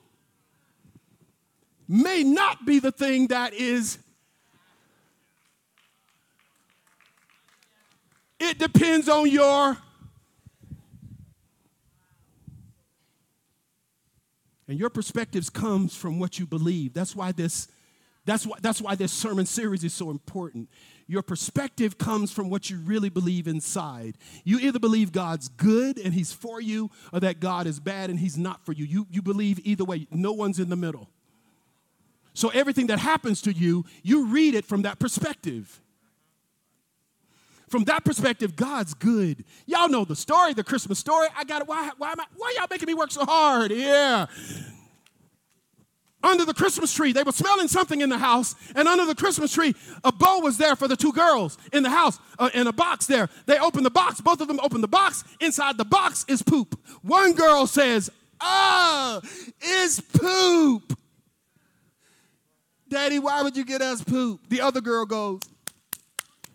may not be the thing that is. It depends on your. And your perspectives comes from what you believe. That's why this that's why, that's why this sermon series is so important. Your perspective comes from what you really believe inside. You either believe God's good and He's for you, or that God is bad and He's not for you. You, you believe either way, no one's in the middle. So everything that happens to you, you read it from that perspective. From that perspective, God's good. Y'all know the story, the Christmas story. I got it. Why, why, am I, why y'all making me work so hard? Yeah. Under the Christmas tree, they were smelling something in the house, and under the Christmas tree, a bow was there for the two girls in the house, uh, in a box there. They opened the box, both of them opened the box. Inside the box is poop. One girl says, Oh, it's poop. Daddy, why would you get us poop? The other girl goes,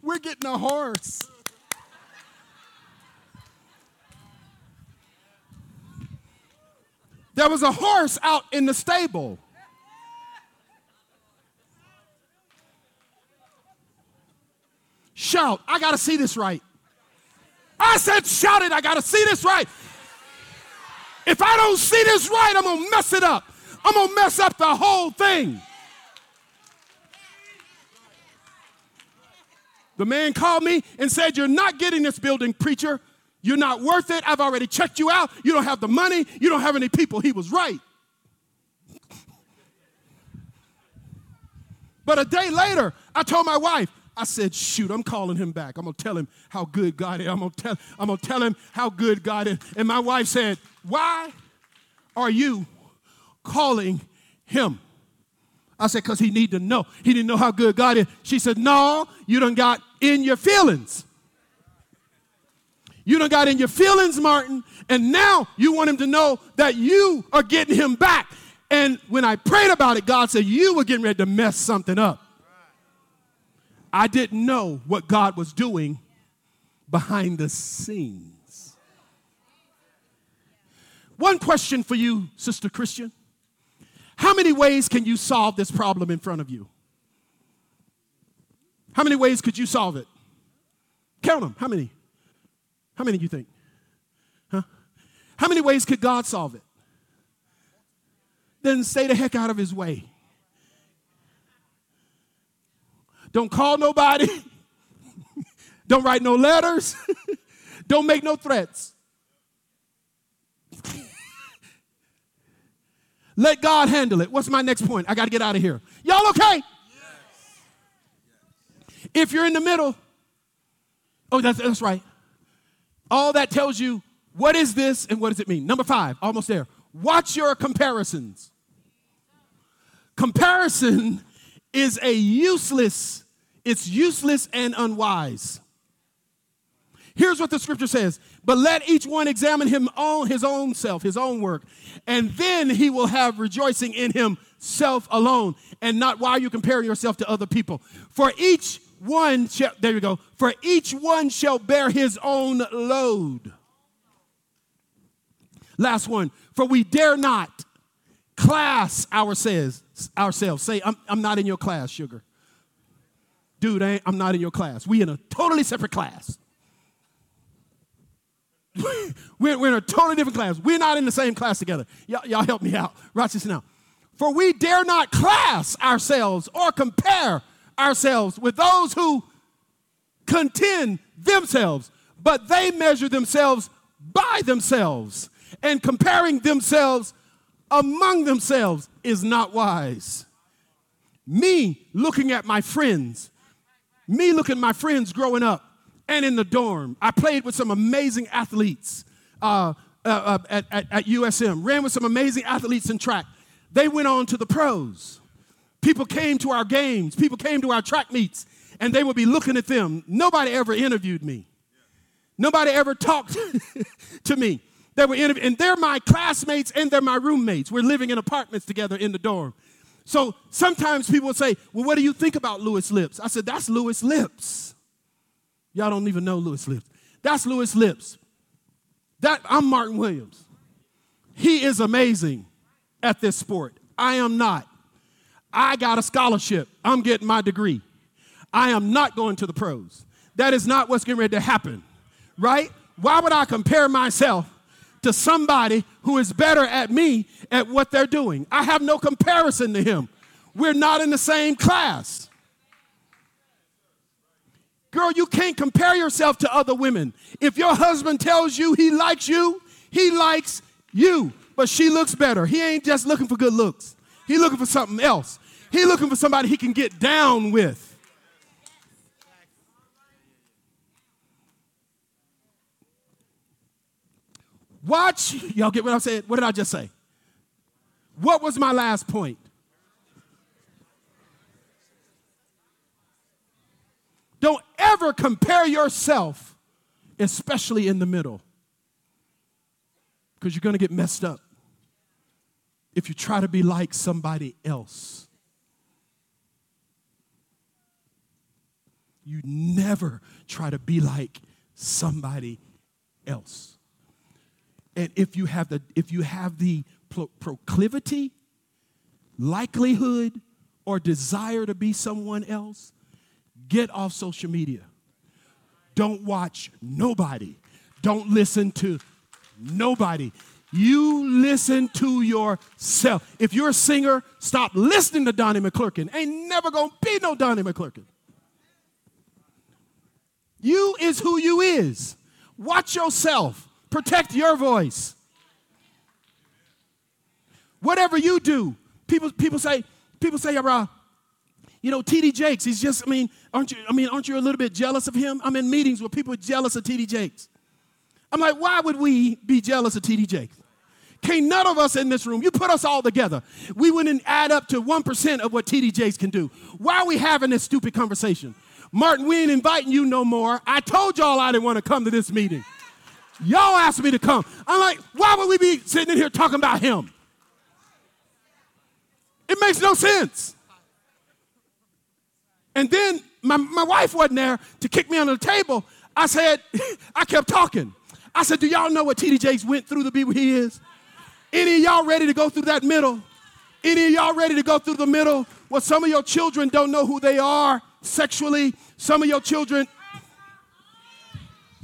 We're getting a horse. There was a horse out in the stable. Shout, I gotta see this right. I said, shout it, I gotta see this right. If I don't see this right, I'm gonna mess it up. I'm gonna mess up the whole thing. The man called me and said, You're not getting this building, preacher. You're not worth it. I've already checked you out. You don't have the money. You don't have any people. He was right. But a day later, I told my wife, I said, shoot, I'm calling him back. I'm gonna tell him how good God is. I'm gonna tell, I'm gonna tell him how good God is. And my wife said, Why are you calling him? I said, because he need to know. He didn't know how good God is. She said, no, you done got in your feelings. You done got in your feelings, Martin, and now you want him to know that you are getting him back. And when I prayed about it, God said, you were getting ready to mess something up. I didn't know what God was doing behind the scenes. One question for you, Sister Christian. How many ways can you solve this problem in front of you? How many ways could you solve it? Count them. How many? How many do you think? Huh? How many ways could God solve it? Then stay the heck out of his way. Don't call nobody. <laughs> Don't write no letters. <laughs> Don't make no threats. <laughs> Let God handle it. What's my next point? I got to get out of here. Y'all okay? Yes. If you're in the middle, oh, that's, that's right. All that tells you what is this and what does it mean. Number five, almost there. Watch your comparisons. Comparison is a useless, it's useless and unwise. Here's what the scripture says But let each one examine him on his own self, his own work, and then he will have rejoicing in himself alone, and not while you compare yourself to other people. For each one shall, there you go, for each one shall bear his own load. Last one. For we dare not class ourselves. Ourselves. Say, I'm, I'm not in your class, sugar. Dude, I am not in your class. We in a totally separate class. <laughs> we're, we're in a totally different class. We're not in the same class together. Y'all, y'all help me out. Watch this now. For we dare not class ourselves or compare ourselves with those who contend themselves, but they measure themselves by themselves, and comparing themselves among themselves is not wise. Me looking at my friends, me looking at my friends growing up and in the dorm, I played with some amazing athletes uh, uh, uh, at, at, at USM, ran with some amazing athletes in track. They went on to the pros. People came to our games, people came to our track meets, and they would be looking at them. Nobody ever interviewed me. Nobody ever talked <laughs> to me. They were interviewed, and they're my classmates and they're my roommates. We're living in apartments together in the dorm. So sometimes people say, Well, what do you think about Lewis Lips? I said, That's Lewis Lips. Y'all don't even know Lewis Lips. That's Lewis Lips. That I'm Martin Williams. He is amazing at this sport. I am not. I got a scholarship. I'm getting my degree. I am not going to the pros. That is not what's getting ready to happen, right? Why would I compare myself to somebody who is better at me at what they're doing? I have no comparison to him. We're not in the same class. Girl, you can't compare yourself to other women. If your husband tells you he likes you, he likes you, but she looks better. He ain't just looking for good looks. He looking for something else. He looking for somebody he can get down with. Watch, y'all get what I'm saying? What did I just say? What was my last point? Don't ever compare yourself, especially in the middle, because you're going to get messed up if you try to be like somebody else. You never try to be like somebody else. And if you have the if you have the pro- proclivity, likelihood, or desire to be someone else, get off social media. Don't watch nobody. Don't listen to nobody. You listen to yourself. If you're a singer, stop listening to Donnie McClurkin. Ain't never gonna be no Donnie McClurkin. You is who you is. Watch yourself. Protect your voice. Whatever you do, people, people say, people say, you know, TD Jakes, he's just, I mean, aren't you, I mean, aren't you a little bit jealous of him? I'm in meetings where people are jealous of TD Jakes. I'm like, why would we be jealous of TD Jakes? Can't none of us in this room, you put us all together, we wouldn't add up to 1% of what TD Jakes can do. Why are we having this stupid conversation? Martin, we ain't inviting you no more. I told y'all I didn't want to come to this meeting. Y'all asked me to come. I'm like, why would we be sitting in here talking about him? It makes no sense. And then my, my wife wasn't there to kick me under the table. I said, <laughs> I kept talking. I said, Do y'all know what TD Jakes went through to be where he is? Any of y'all ready to go through that middle? Any of y'all ready to go through the middle? Well, some of your children don't know who they are sexually. Some of your children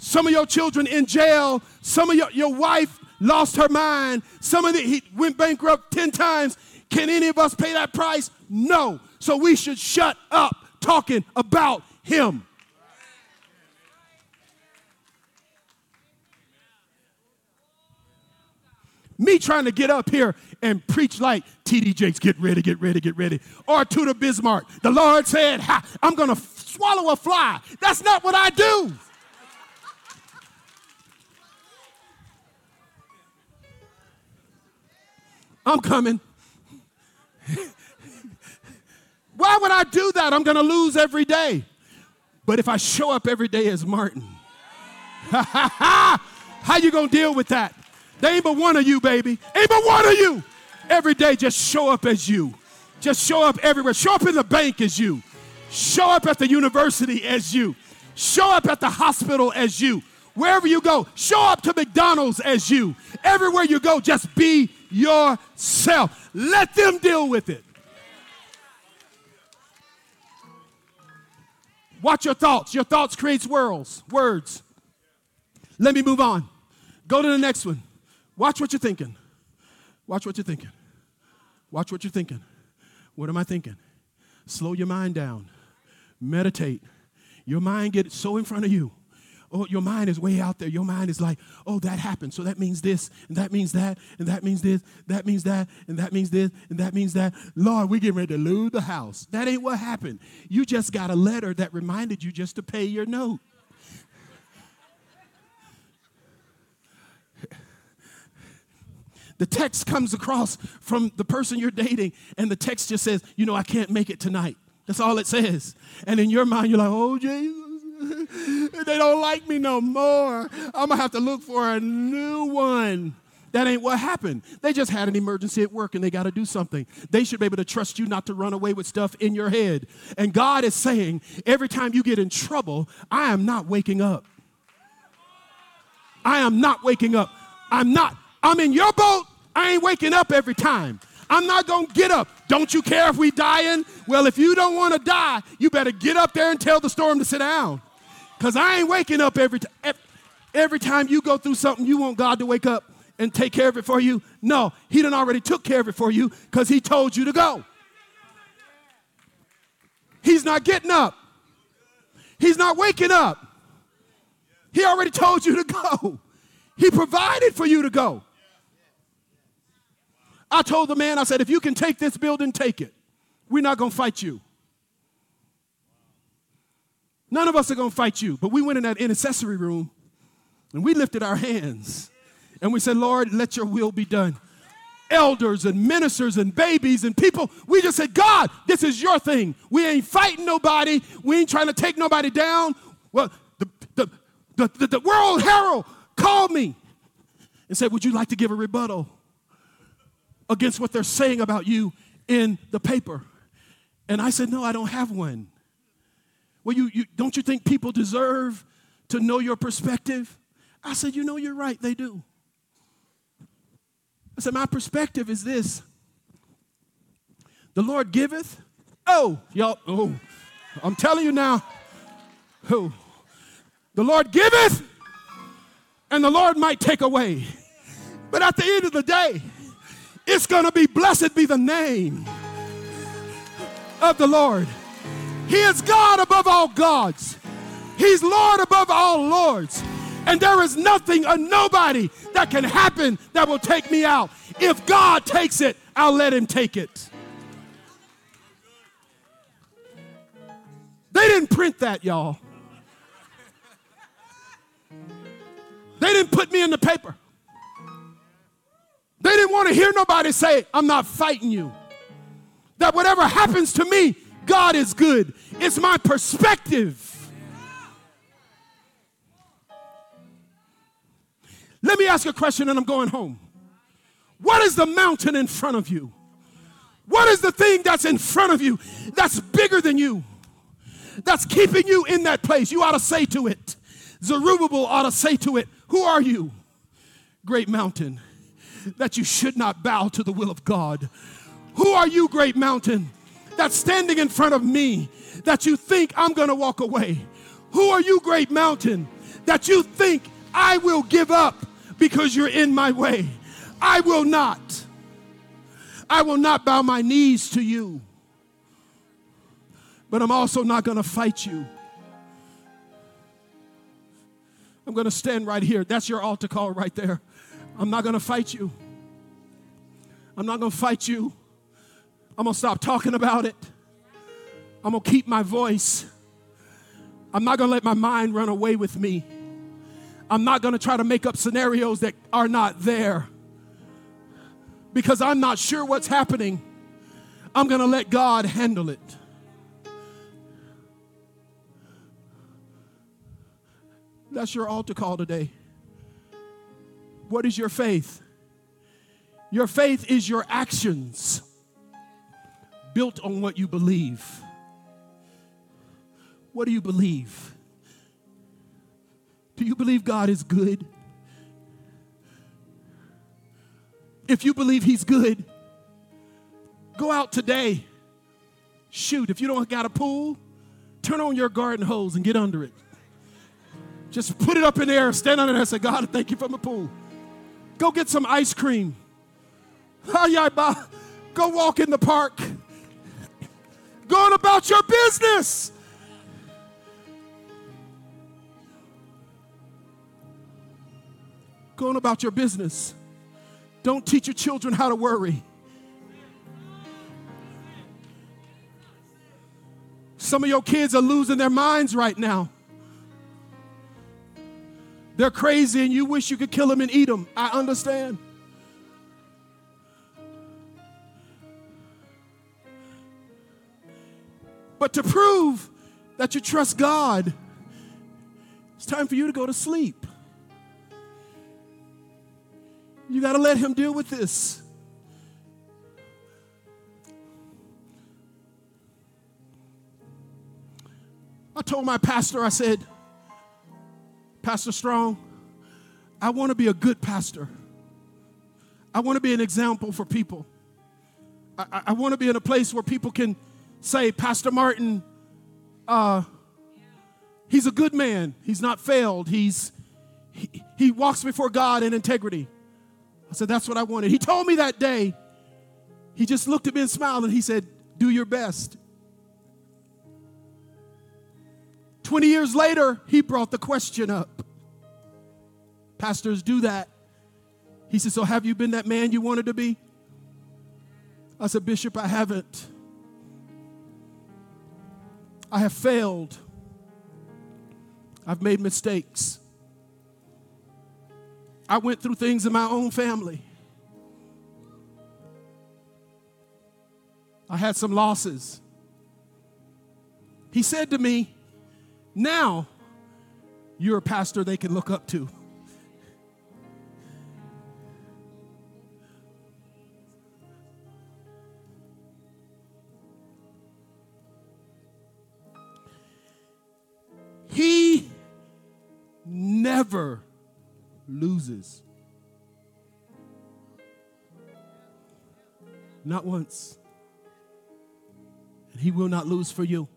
some of your children in jail. Some of your, your wife lost her mind. Some of the, he went bankrupt 10 times. Can any of us pay that price? No. So we should shut up talking about him. Me trying to get up here and preach like TD Jakes, get ready, get ready, get ready. Or the Bismarck. The Lord said, I'm going to swallow a fly. That's not what I do. I'm coming. Why would I do that? I'm going to lose every day. But if I show up every day as Martin, <laughs> how you going to deal with that? They ain't but one of you, baby. Ain't but one of you. Every day, just show up as you. Just show up everywhere. Show up in the bank as you. Show up at the university as you. Show up at the hospital as you. Wherever you go, show up to McDonald's as you. Everywhere you go, just be yourself. Let them deal with it. Watch your thoughts. Your thoughts creates worlds, words. Let me move on. Go to the next one. Watch what you're thinking. Watch what you're thinking. Watch what you're thinking. What am I thinking? Slow your mind down. Meditate. Your mind gets so in front of you oh, your mind is way out there. Your mind is like, oh, that happened. So that means this, and that means that, and that means this, that means that, and that means this, and that means that. Lord, we're getting ready to lose the house. That ain't what happened. You just got a letter that reminded you just to pay your note. the text comes across from the person you're dating, and the text just says, you know, I can't make it tonight. That's all it says. And in your mind, you're like, oh, Jesus. <laughs> they don't like me no more. I'm gonna have to look for a new one. That ain't what happened. They just had an emergency at work and they got to do something. They should be able to trust you not to run away with stuff in your head. And God is saying, every time you get in trouble, I am not waking up. I am not waking up. I'm not. I'm in your boat. I ain't waking up every time. I'm not going to get up. Don't you care if we dying? Well, if you don't want to die, you better get up there and tell the storm to sit down. Because I ain't waking up every time. Every time you go through something, you want God to wake up and take care of it for you. No, He done already took care of it for you because He told you to go. He's not getting up. He's not waking up. He already told you to go. He provided for you to go. I told the man, I said, if you can take this building, take it. We're not going to fight you. None of us are going to fight you. But we went in that intercessory room and we lifted our hands and we said, Lord, let your will be done. Elders and ministers and babies and people, we just said, God, this is your thing. We ain't fighting nobody. We ain't trying to take nobody down. Well, the, the, the, the, the World Herald called me and said, Would you like to give a rebuttal against what they're saying about you in the paper? And I said, No, I don't have one. Well, you, you, don't you think people deserve to know your perspective? I said, You know, you're right, they do. I said, My perspective is this the Lord giveth. Oh, y'all, oh, I'm telling you now. Oh, the Lord giveth, and the Lord might take away. But at the end of the day, it's going to be blessed be the name of the Lord. He is God above all gods. He's Lord above all lords. And there is nothing or nobody that can happen that will take me out. If God takes it, I'll let him take it. They didn't print that, y'all. They didn't put me in the paper. Didn't want to hear nobody say, I'm not fighting you. That whatever happens to me, God is good. It's my perspective. Let me ask a question and I'm going home. What is the mountain in front of you? What is the thing that's in front of you that's bigger than you? That's keeping you in that place. You ought to say to it. Zerubbabel ought to say to it, Who are you? Great mountain, that you should not bow to the will of God. Who are you, great mountain, that's standing in front of me that you think I'm going to walk away? Who are you, great mountain, that you think I will give up because you're in my way? I will not. I will not bow my knees to you. But I'm also not going to fight you. I'm going to stand right here. That's your altar call right there. I'm not going to fight you. I'm not going to fight you. I'm going to stop talking about it. I'm going to keep my voice. I'm not going to let my mind run away with me. I'm not going to try to make up scenarios that are not there because I'm not sure what's happening. I'm going to let God handle it. That's your altar call today. What is your faith? Your faith is your actions built on what you believe. What do you believe? Do you believe God is good? If you believe He's good, go out today. Shoot, if you don't got a pool, turn on your garden hose and get under it. Just put it up in the air, stand under there and say, God, thank you for my pool. Go get some ice cream. Go walk in the park. Go on about your business. Go on about your business. Don't teach your children how to worry. Some of your kids are losing their minds right now. They're crazy and you wish you could kill them and eat them. I understand. But to prove that you trust God, it's time for you to go to sleep. You got to let Him deal with this. I told my pastor, I said, Pastor Strong, I want to be a good pastor. I want to be an example for people. I, I want to be in a place where people can say, Pastor Martin, uh, he's a good man. He's not failed. He's, he, he walks before God in integrity. I said, That's what I wanted. He told me that day, he just looked at me and smiled and he said, Do your best. 20 years later, he brought the question up. Pastors do that. He said, So have you been that man you wanted to be? I said, Bishop, I haven't. I have failed. I've made mistakes. I went through things in my own family. I had some losses. He said to me, now you're a pastor they can look up to. He never loses. Not once. And he will not lose for you.